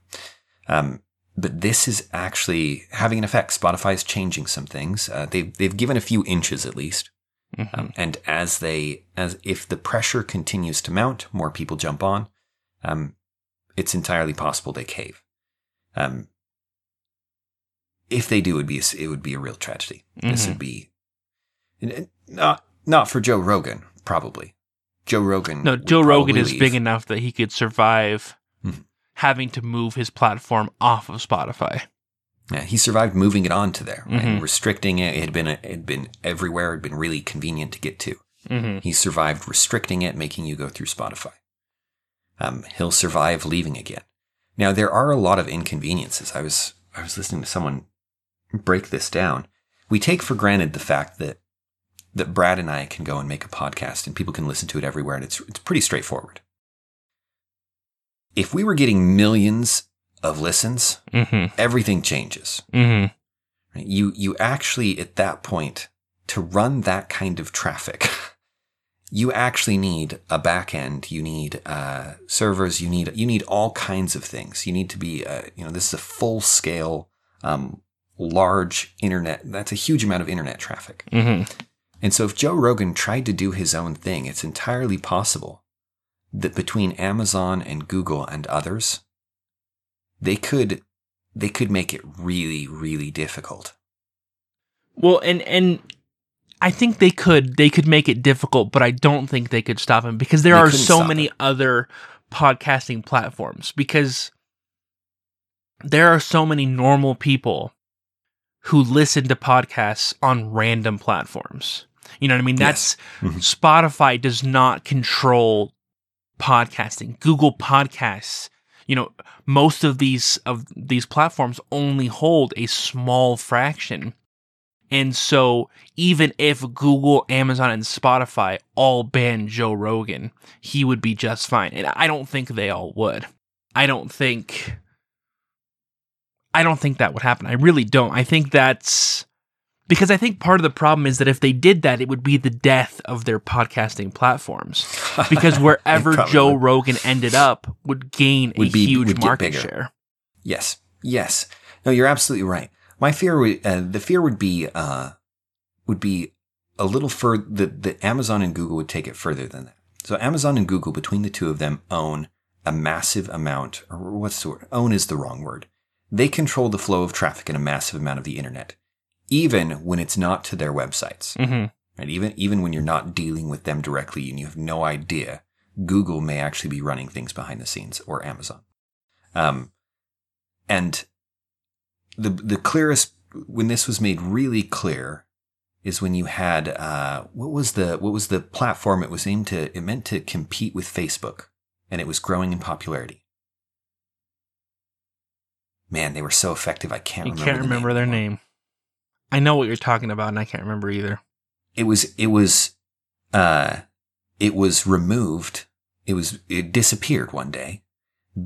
Um, but this is actually having an effect. Spotify is changing some things. Uh, they've, they've given a few inches at least. Mm-hmm. Um, and as they, as if the pressure continues to mount, more people jump on, um, it's entirely possible they cave. Um, if they do, it would be a, it would be a real tragedy. This Mhm. would be and- and not not for Joe Rogan, probably. Joe Rogan. No, Joe Rogan is leave. big enough that he could survive. Mhm. having to move his platform off of Spotify. Yeah, he survived moving it onto there Mhm. and restricting it. It had been it had been everywhere. It had been really convenient to get to. Mm-hmm. He survived restricting it, making you go through Spotify. Um, he'll survive leaving again. Now there are a lot of inconveniences. I was I was listening to someone break this down. We take for granted the fact that that Brad and I can go and make a podcast and people can listen to it everywhere, and it's it's pretty straightforward. If we were getting millions of listens, Mm-hmm. everything changes. Mm-hmm. Right? You you actually at that point to run that kind of traffic, you actually need a back end. You need uh, servers. You need you need all kinds of things. You need to be uh, you know this is a full scale, um, large internet. That's a huge amount of internet traffic. Mm-hmm. And so if Joe Rogan tried to do his own thing, it's entirely possible that between Amazon and Google and others, they could they could make it really really difficult. Well, and and I think they could they could make it difficult, but I don't think they could stop him because there They are so many it. other podcasting platforms because there are so many normal people who listen to podcasts on random platforms. You know what I mean? Yes. That's Mhm. Spotify does not control podcasting. Google Podcasts, you know, most of these of these platforms only hold a small fraction. And so even if Google, Amazon and Spotify all ban Joe Rogan, he would be just fine. And I don't think they all would. I don't think I don't think that would happen. I really don't. I think that's because I think part of the problem is that if they did that, it would be the death of their podcasting platforms. Because wherever Joe would. Rogan ended up would gain Would a be- huge market share. Yes, yes. No, you're absolutely right. My fear would uh, the fear would be uh, would be a little further. The, the Amazon and Google would take it further than that. So Amazon and Google, between the two of them, own a massive amount. Or what's the word? Own is the wrong word. They control the flow of traffic in a massive amount of the internet, even when it's not to their websites. hmm Right? Even even when you're not dealing with them directly and you have no idea, Google may actually be running things behind the scenes or Amazon. Um, and the the clearest when this was made really clear is when you had uh, what was the what was the platform it was aimed to it meant to compete with Facebook and it was growing in popularity. Man, they were so effective. I can't You remember. can't remember their anymore. name. I know what you're talking about, and I can't remember either. it was it was uh it was removed it was it disappeared one day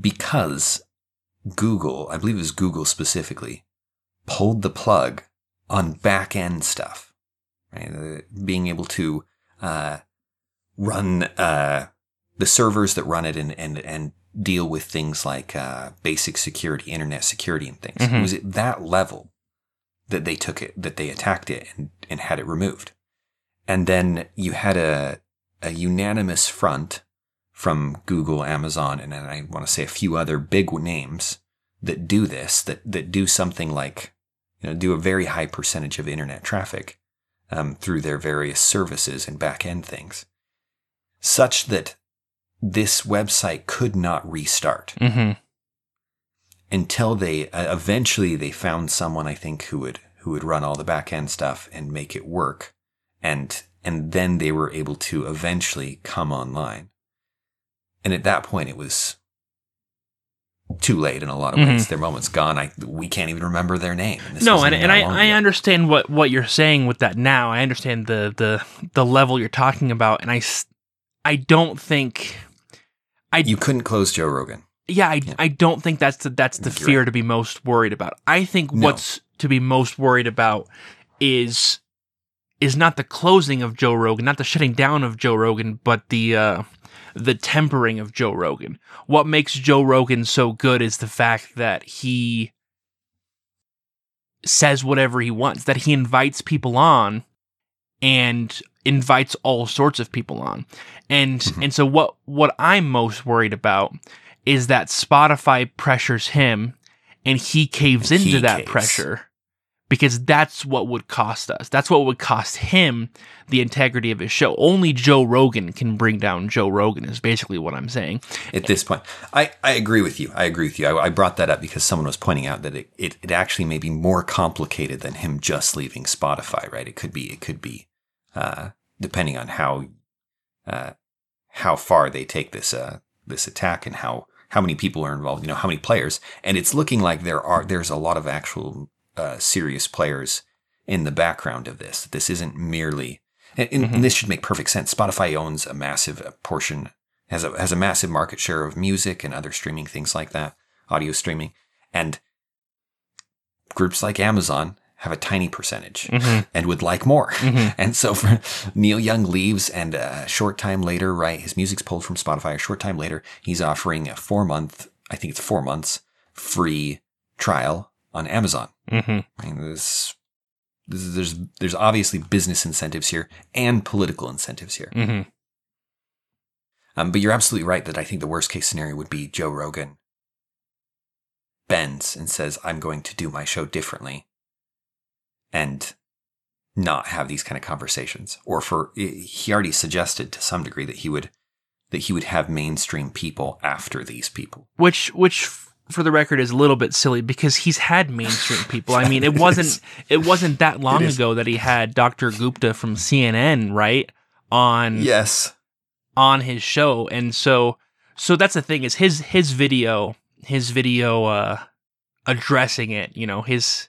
because google i believe it was google specifically pulled the plug on back end stuff right Uh, being able to uh run uh the servers that run it and and and deal with things like uh basic security internet security and things it Mhm. was at that level that they took it that they attacked it and and had it removed and then you had a a unanimous front from Google, Amazon, and I want to say a few other big names that do this, that that do something like, you know, do a very high percentage of internet traffic um, through their various services and back end things, such that this website could not restart Mm-hmm. Until they uh, eventually they found someone I think who would who would run all the back end stuff and make it work. And and then they were able to eventually come online. And at that point it was too late in a lot of ways. Their moment's gone. I we can't even remember their name. This No, and, and I, I ago. understand what, what you're saying with that now. I understand the, the the level you're talking about, and I I don't think, I you couldn't close Joe Rogan yeah, I, Yeah. I don't think that's the that's the fear right. to be most worried about. I think No. what's to be most worried about is is not the closing of Joe Rogan, not the shutting down of Joe Rogan, but the uh, the tempering of Joe Rogan. What makes Joe Rogan so good is the fact that he says whatever he wants, that he invites people on and invites all sorts of people on. And Mhm. and so what what I'm most worried about is that Spotify pressures him and he caves into he that caves. pressure because that's what would cost us. That's what would cost him the integrity of his show. Only Joe Rogan can bring down Joe Rogan, is basically what I'm saying. At this point, I, I agree with you. I agree with you. I, I brought that up because someone was pointing out that it, it, it actually may be more complicated than him just leaving Spotify, right? It could be, it could be, uh, depending on how, uh, how far they take this, uh, this attack and how, how many people are involved, you know, how many players. And it's looking like there are, there's a lot of actual uh, serious players in the background of this. This isn't merely, and, and mm-hmm. this should make perfect sense. Spotify owns a massive uh, portion, has a has a massive market share of music and other streaming things like that, audio streaming, and groups like Amazon have a tiny percentage mm-hmm. and would like more. Mm-hmm. And so for Neil Young leaves and a short time later, right, his music's pulled from Spotify. A short time later, he's offering a four month, I think it's four months free trial on Amazon. Mm-hmm. I mean, there's, there's there's obviously business incentives here and political incentives here. Mm-hmm. Um, but you're absolutely right that I think the worst case scenario would be Joe Rogan bends and says, "I'm going to do my show differently," and not have these kind of conversations. Or for he already suggested to some degree that he would that he would have mainstream people after these people, which which for the record is a little bit silly because he's had mainstream people. I mean, it wasn't it wasn't that long ago that he had Dr. Gupta from CNN, right? On Yes. on his show. And so so that's the thing is his his video his video uh addressing it, you know, his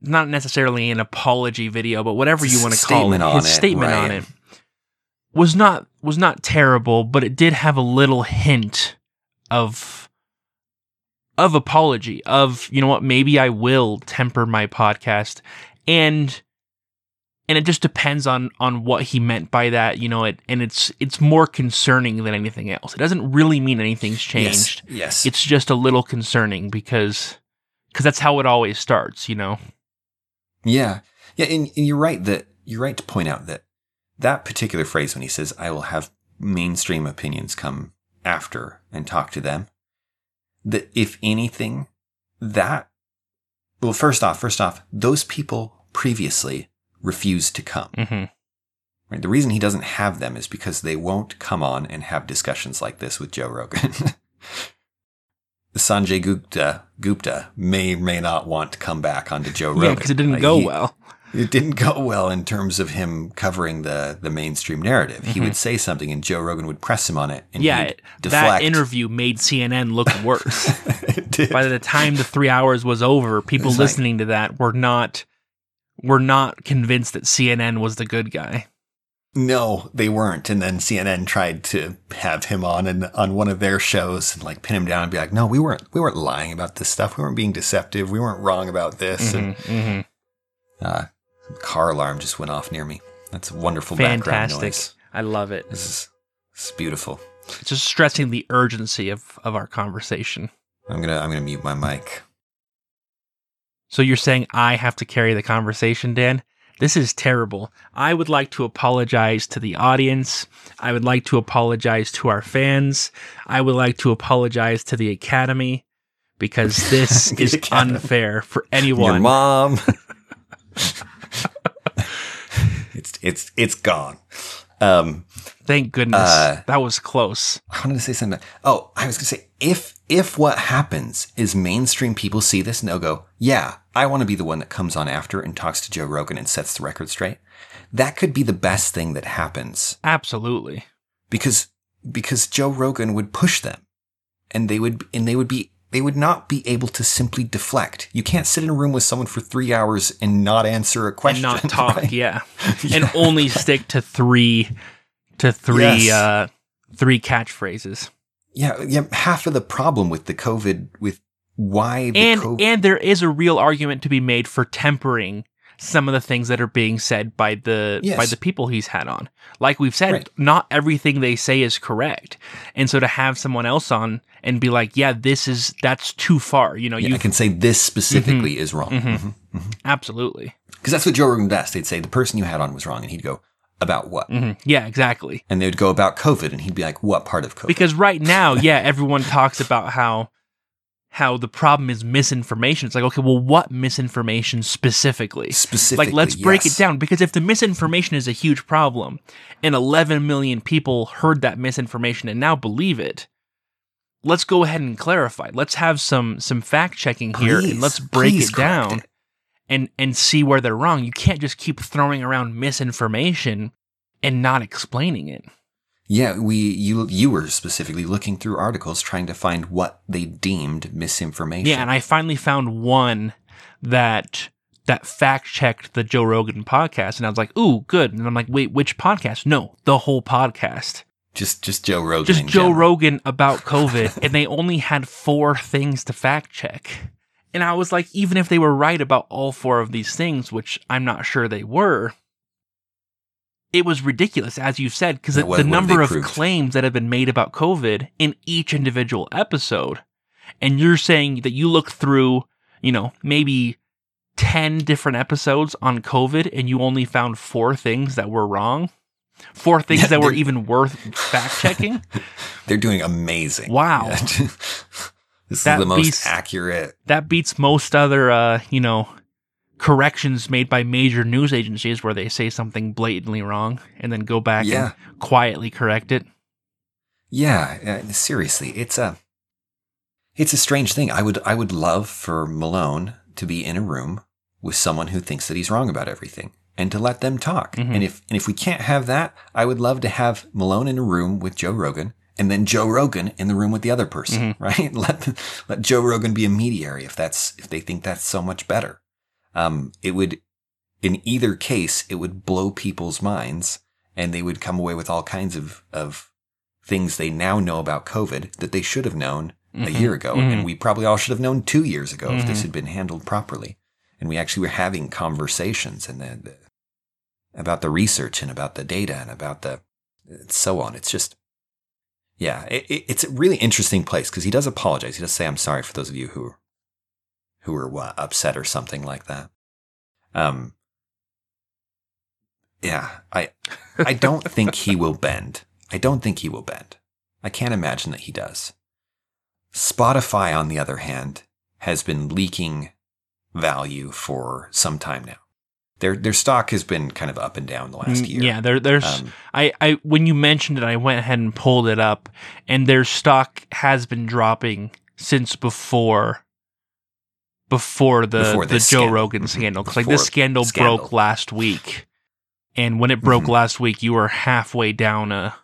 not necessarily an apology video, but whatever you want to call it, his it, statement right. on it was not was not terrible, but it did have a little hint of of apology of you know what maybe I will temper my podcast and and it just depends on on what he meant by that you know it and it's it's more concerning than anything else it doesn't really mean anything's changed yes, yes. it's just a little concerning because because that's how it always starts you know yeah yeah and, and you're right that you're right to point out that that particular phrase when he says i will have mainstream opinions come after and talk to them that if anything, that, well, first off, first off, those people previously refused to come. Mm-hmm. Right? The reason he doesn't have them is because they won't come on and have discussions like this with Joe Rogan. Sanjay Gupta Gupta may may not want to come back onto Joe Rogan. Yeah, because it didn't like, go he, well it didn't go well in terms of him covering the the mainstream narrative. Mm-hmm. He would say something, and Joe Rogan would press him on it. And yeah, that interview made CNN look worse. By the time the three hours was over, people listening like, to that were not were not convinced that CNN was the good guy. No, they weren't. And then CNN tried to have him on and on one of their shows and like pin him down and be like, "No, we weren't. We weren't lying about this stuff. We weren't being deceptive. We weren't wrong about this." Mm-hmm, and mm-hmm. Uh, car alarm just went off near me. That's a wonderful Fantastic. background noise. I love it. This is, this is beautiful. It's just stressing the urgency of, of our conversation. I'm gonna I'm gonna mute my mic. So you're saying I have to carry the conversation, Dan? This is terrible. I would like to apologize to the audience. I would like to apologize to our fans. I would like to apologize to the Academy because this is academy. unfair for anyone. Your mom. it's it's it's gone. Um, Thank goodness uh, that was close. I wanted to say something. Oh, I was going to say if if what happens is mainstream people see this and they'll go, yeah, I want to be the one that comes on after and talks to Joe Rogan and sets the record straight. That could be the best thing that happens. Absolutely. Because because Joe Rogan would push them, and they would and they would be they would not be able to simply deflect. You can't sit in a room with someone for three hours and not answer a question. And not talk, right? yeah. yeah. And only stick to three to three yes. uh three catchphrases. Yeah, yeah. Half of the problem with the COVID with why and COVID- and there is a real argument to be made for tempering some of the things that are being said by the yes. by the people he's had on. Like we've said, right. not everything they say is correct. And so to have someone else on and be like, "Yeah, this is that's too far," you know, yeah, you can say this specifically mm-hmm, is wrong. Mm-hmm, mm-hmm, mm-hmm. Absolutely. Because that's what Joe Rogan does. They'd say the person you had on was wrong, and he'd go, about what? Mm-hmm. Yeah, exactly. And they would go about COVID, and he'd be like, "What part of COVID?" Because right now, yeah, everyone talks about how how the problem is misinformation. It's like, okay, well, what misinformation specifically? Specifically, Like, let's break yes. it down because if the misinformation is a huge problem and 11 million people heard that misinformation and now believe it, let's go ahead and clarify. Let's have some some fact checking here and let's break it down it. And and see where they're wrong. You can't just keep throwing around misinformation and not explaining it. Yeah, we you you were specifically looking through articles trying to find what they deemed misinformation. Yeah, and I finally found one that that fact checked the Joe Rogan podcast, and I was like, "Ooh, good." And I'm like, "Wait, which podcast?" No, the whole podcast, just just Joe Rogan. just Joe general. Rogan about COVID, and they only had four things to fact check. And I was like, even if they were right about all four of these things, which I'm not sure they were, it was ridiculous, as you said, because the have number of proved? claims that have been made about COVID in each individual episode. And you're saying that you look through, you know, maybe 10 different episodes on COVID and you only found four things that were wrong? Four things Yeah, that were even worth fact checking? They're doing amazing. Wow. Yeah. this That is the most beast- accurate. that beats most other uh you know corrections made by major news agencies where they say something blatantly wrong and then go back Yeah. and quietly correct it Yeah, uh, seriously, it's a it's a strange thing. I would I would love for Malone to be in a room with someone who thinks that he's wrong about everything and to let them talk. Mhm. And if and if we can't have that, I would love to have Malone in a room with Joe Rogan and then Joe Rogan in the room with the other person, right? Let let Joe Rogan be a mediary if that's if they think that's so much better. Um, it would in either case it would blow people's minds and they would come away with all kinds of of things they now know about COVID that they should have known a Mhm. year ago. Mhm. And we probably all should have known two years ago if this Mhm. had been handled properly. And we actually were having conversations and the, the, about the research and about the data and about the and so on. It's just, yeah, it, it, it's a really interesting place because he does apologize. He does say, I'm sorry for those of you who, who were uh, upset or something like that. Um, yeah, I, I don't think he will bend. I don't think he will bend. I can't imagine that he does. Spotify, on the other hand, has been leaking value for some time now. Their their stock has been kind of up and down the last Mm, year. yeah there there's Um, I, I when you mentioned it i went ahead and pulled it up and their stock has been dropping since before before the Before the joe rogan Mhm. scandal because like this scandal, scandal. broke last week and when it broke Mhm. last week you were halfway down a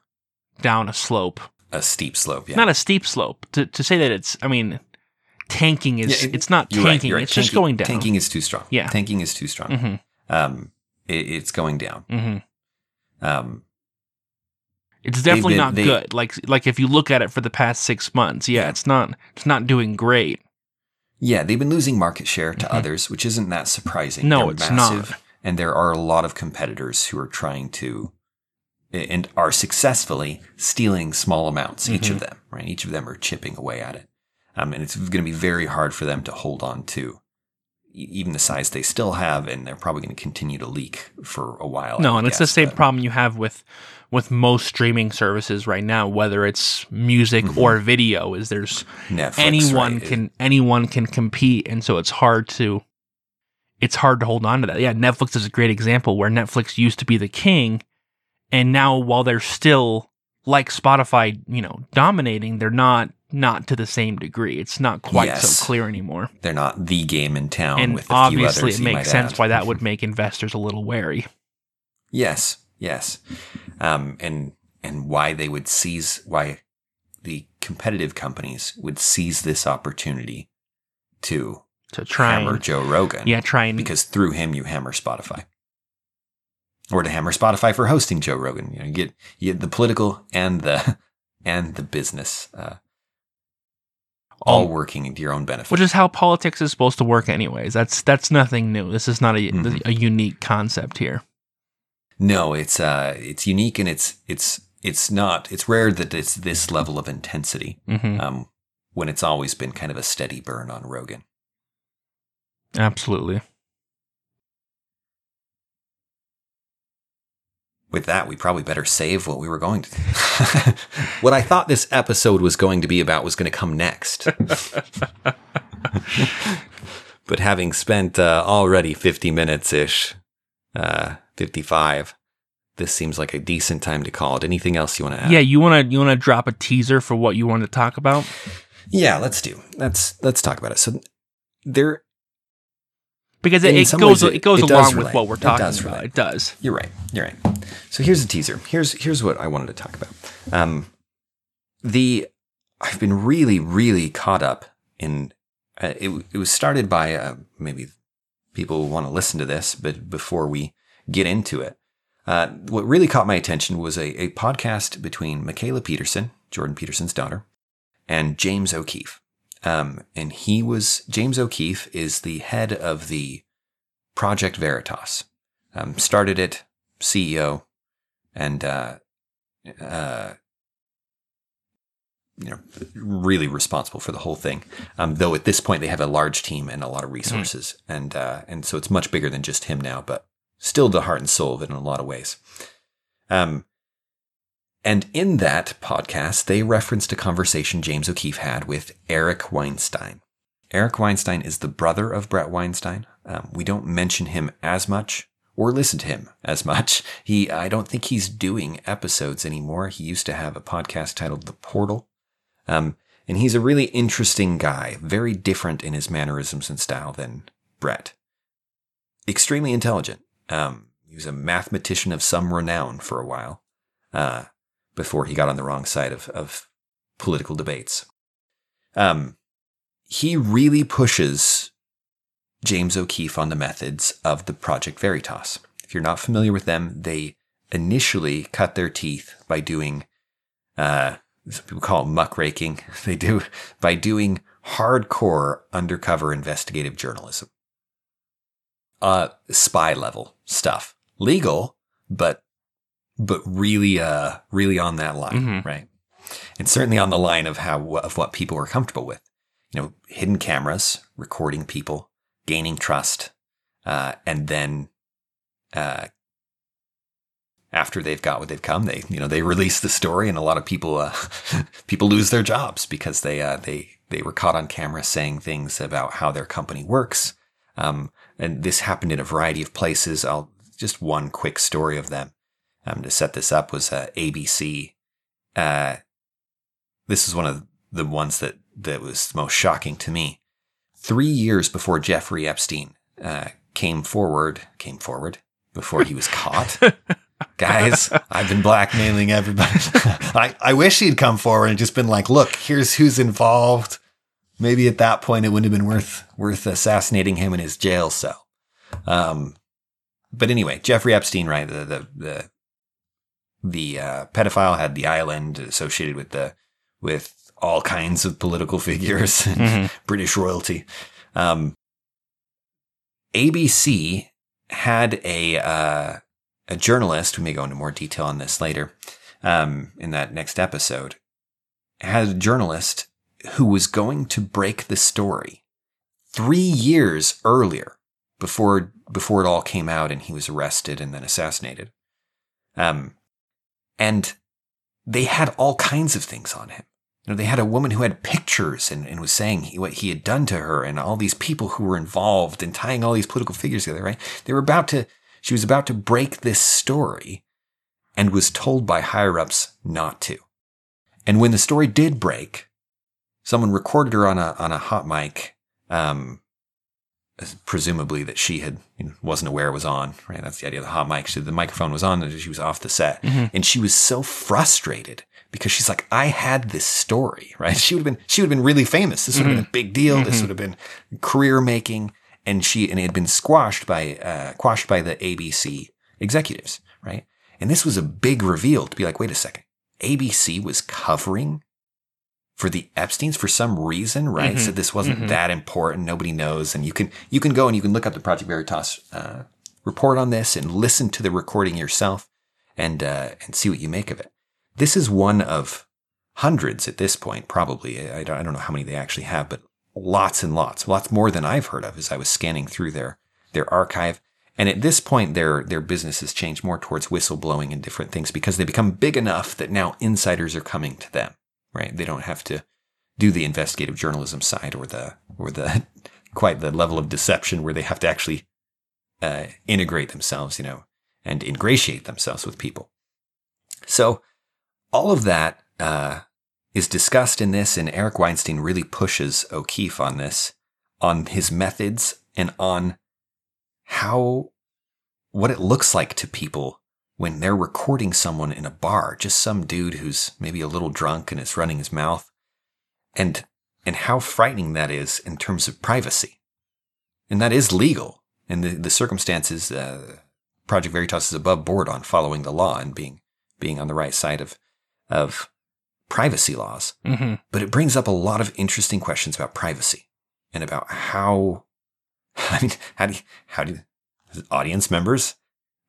down a slope a steep slope. Yeah. not a steep slope to, to say that it's i mean tanking is Yeah, it- it's not You're right, tanking right. it's just going down Tanking is too strong. Yeah. Tanking is too strong. hmm Um, it, it's going down. hmm Um, it's definitely been- not they- good like like if you look at it for the past six months yeah, Yeah. it's not it's not doing great yeah, they've been losing market share to Mhm. others, which isn't that surprising. No, They're it's massive, not. And there are a lot of competitors who are trying to and are successfully stealing small amounts, each Mm-hmm. of them, right? Each of them are chipping away at it. Um, and it's going to be very hard for them to hold on to even the size they still have, and they're probably going to continue to leak for a while. No, and it's the same but- problem you have with with most streaming services right now, whether it's music Mhm. or video, is there's Netflix, anyone right? can anyone can compete, and so it's hard to it's hard to hold on to that. Yeah, Netflix is a great example where Netflix used to be the king, and now while they're still like Spotify, you know, dominating, they're not not to the same degree. It's not quite Yes. so clear anymore. they're not the game in town and with a few obviously, it makes sense add. why that would make investors a little wary. Yes, yes, um, and and why they would seize why the competitive companies would seize this opportunity to To try hammer and Joe Rogan. yeah, try and because through him you hammer Spotify, or to hammer Spotify for hosting Joe Rogan. You know, you get you get the political and the and the business uh, all Um, working to your own benefit. which is how politics is supposed to work anyways that's that's nothing new this is not a, Mhm. a unique concept here No, it's uh, it's unique and it's it's it's not. It's rare that it's this level of intensity. hmm Um, when it's always been kind of a steady burn on Rogan. absolutely with that, we probably better save what we were going to. what I thought this episode was going to be about was going to come next. but having spent uh, already 50 minutes ish, uh, 55, this seems like a decent time to call it. Anything else you want to add? Yeah, you want to you want to drop a teaser for what you want to talk about? Yeah, let's do. Let's let's talk about it. So there because it, it goes it- it goes it along with what we're talking about. relate. It does. You're right. You're right. So here's a teaser. Here's here's what I wanted to talk about. Um, the I've been really really caught up in. Uh, it it was started by uh, maybe people want to listen to this, but before we get into it, uh, what really caught my attention was a, a podcast between Mikhaila Peterson, Jordan Peterson's daughter, and James O'Keefe. Um, and he was James O'Keefe is the head of the Project Veritas. Um, started it, CEO, and uh, uh, you know, really responsible for the whole thing. Um, though at this point they have a large team and a lot of resources, and uh, and so it's much bigger than just him now, but still the heart and soul of it in a lot of ways. Um, and in that podcast, they referenced a conversation James O'Keefe had with Eric Weinstein. Eric Weinstein is the brother of Bret Weinstein. Um, we don't mention him as much or listen to him as much. He, I don't think he's doing episodes anymore. He used to have a podcast titled The Portal. Um, and he's a really interesting guy, very different in his mannerisms and style than Bret. Extremely intelligent. Um, he was a mathematician of some renown for a while, uh, before he got on the wrong side of, of political debates. Um, he really pushes James O'Keefe on the methods of the Project Veritas. If you're not familiar with them, they initially cut their teeth by doing, uh, people call it muckraking. They do by doing hardcore undercover investigative journalism, uh, spy level stuff, legal, but but really, uh, really on that line, Mhm. right? And certainly on the line of how of what people are comfortable with. You know, hidden cameras, recording people, gaining trust, uh, and then uh, after they've got what they've come, they you know they release the story, and a lot of people uh, people lose their jobs because they uh, they they were caught on camera saying things about how their company works. Um, and this happened in a variety of places. I'll just one quick story of them um, to set this up was uh, ABC. Uh, this is one of the ones that that was most shocking to me. Three years before Jeffrey Epstein uh, came forward, came forward before he was caught. Guys, I've been blackmailing everybody. I, I wish he'd come forward and just been like, look, here's who's involved. Maybe at that point it wouldn't have been worth worth assassinating him in his jail cell. Um, but anyway, Jeffrey Epstein, right? The the the, the uh, pedophile had the island associated with the with all kinds of political figures and Mhm. British royalty. Um, ABC had a uh, a journalist. We may go into more detail on this later um, in that next episode. Had a journalist who was going to break the story three years earlier before before it all came out and he was arrested and then assassinated. Um, and they had all kinds of things on him. You know, they had a woman who had pictures and, and was saying he, what he had done to her and all these people who were involved and tying all these political figures together, right? They were about to, she was about to break this story and was told by higher ups not to. And when the story did break, someone recorded her on a, on a hot mic, um, presumably that she had you know, wasn't aware it was on. Right, that's the idea. of The hot mic. She, the microphone was on, and she was off the set, Mhm. and she was so frustrated because she's like, "I had this story, right? She would have been, she would have been really famous. This would have been a big deal. This would have been career making." And she and it had been squashed by uh, quashed by the ABC executives, right? And this was a big reveal to be like, wait a second, ABC was covering for the Epstein's for some reason, right? Mhm. So this wasn't Mhm. that important. Nobody knows, and you can you can go and you can look up the Project Veritas uh, report on this and listen to the recording yourself, and uh, and see what you make of it. This is one of hundreds at this point, probably. I don't, I don't know how many they actually have, but lots and lots, lots more than I've heard of as I was scanning through their their archive. And at this point, their their business has changed more towards whistleblowing and different things because they become big enough that now insiders are coming to them. Right? They don't have to do the investigative journalism side or the or the quite the level of deception where they have to actually uh, integrate themselves, you know, and ingratiate themselves with people. So all of that uh, is discussed in this, and Eric Weinstein really pushes O'Keefe on this, on his methods and on how what it looks like to people when they're recording someone in a bar, just some dude who's maybe a little drunk and is running his mouth, and and how frightening that is in terms of privacy. And that is legal. And the, the circumstances, uh, Project Veritas is above board on following the law and being being on the right side of of privacy laws. Mm-hmm. But it brings up a lot of interesting questions about privacy and about how I mean, how do you, how do you, audience members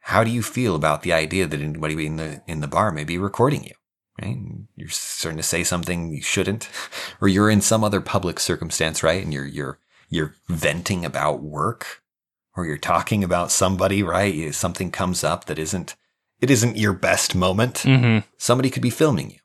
how do you feel about the idea that anybody in the in the bar may be recording you? Right? You're starting to say something you shouldn't, or you're in some other public circumstance, right? And you're you're you're venting about work, or you're talking about somebody, right? Something comes up that isn't it isn't your best moment. Mm-hmm. Somebody could be filming you,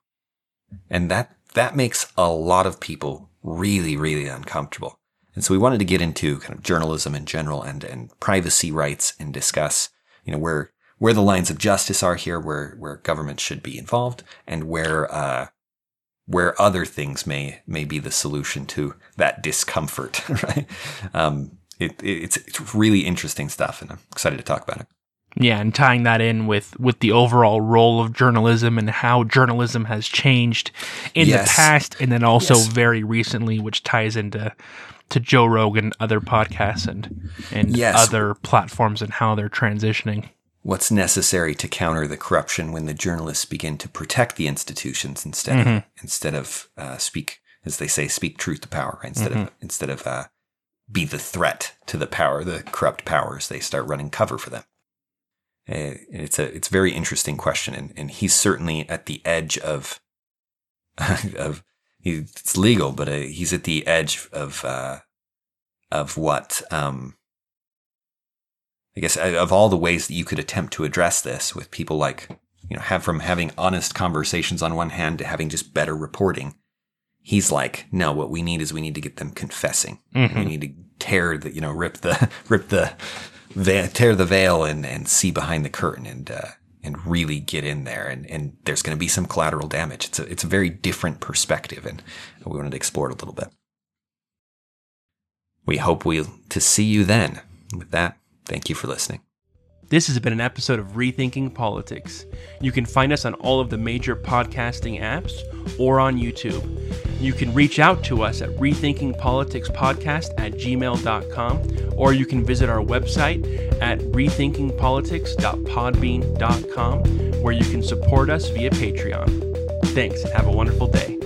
and that that makes a lot of people really really uncomfortable. And so we wanted to get into kind of journalism in general and and privacy rights and discuss you know where where the lines of justice are here, where where government should be involved, and where uh, where other things may may be the solution to that discomfort. Right? Um, it, it's it's really interesting stuff, and I'm excited to talk about it. Yeah, and tying that in with with the overall role of journalism and how journalism has changed in Yes. the past, and then also Yes. very recently, which ties into to Joe Rogan, other podcasts, and and Yes. other platforms and how they're transitioning. What's necessary to counter the corruption when the journalists begin to protect the institutions instead of instead of uh, speak, as they say, speak truth to power, right? instead of instead of uh, be the threat to the power, the corrupt powers. They start running cover for them. Uh, it's a it's a very interesting question, and, and he's certainly at the edge of of he, it's legal, but uh, he's at the edge of uh, of what um, I guess uh, of all the ways that you could attempt to address this with people like you know have from having honest conversations on one hand to having just better reporting. He's like, no, what we need is we need to get them confessing. Mhm. We need to tear the, you know, rip the, rip the, veil, tear the veil and, and see behind the curtain and, uh, and really get in there. And, and there's going to be some collateral damage. It's a, it's a very different perspective. And we wanted to explore it a little bit. We hope we to see you then. With that, thank you for listening. This has been an episode of Rethinking Politics. You can find us on all of the major podcasting apps or on YouTube. You can reach out to us at rethinkingpoliticspodcast at gmail.com or you can visit our website at rethinkingpolitics.podbean.com where you can support us via Patreon. Thanks and have a wonderful day.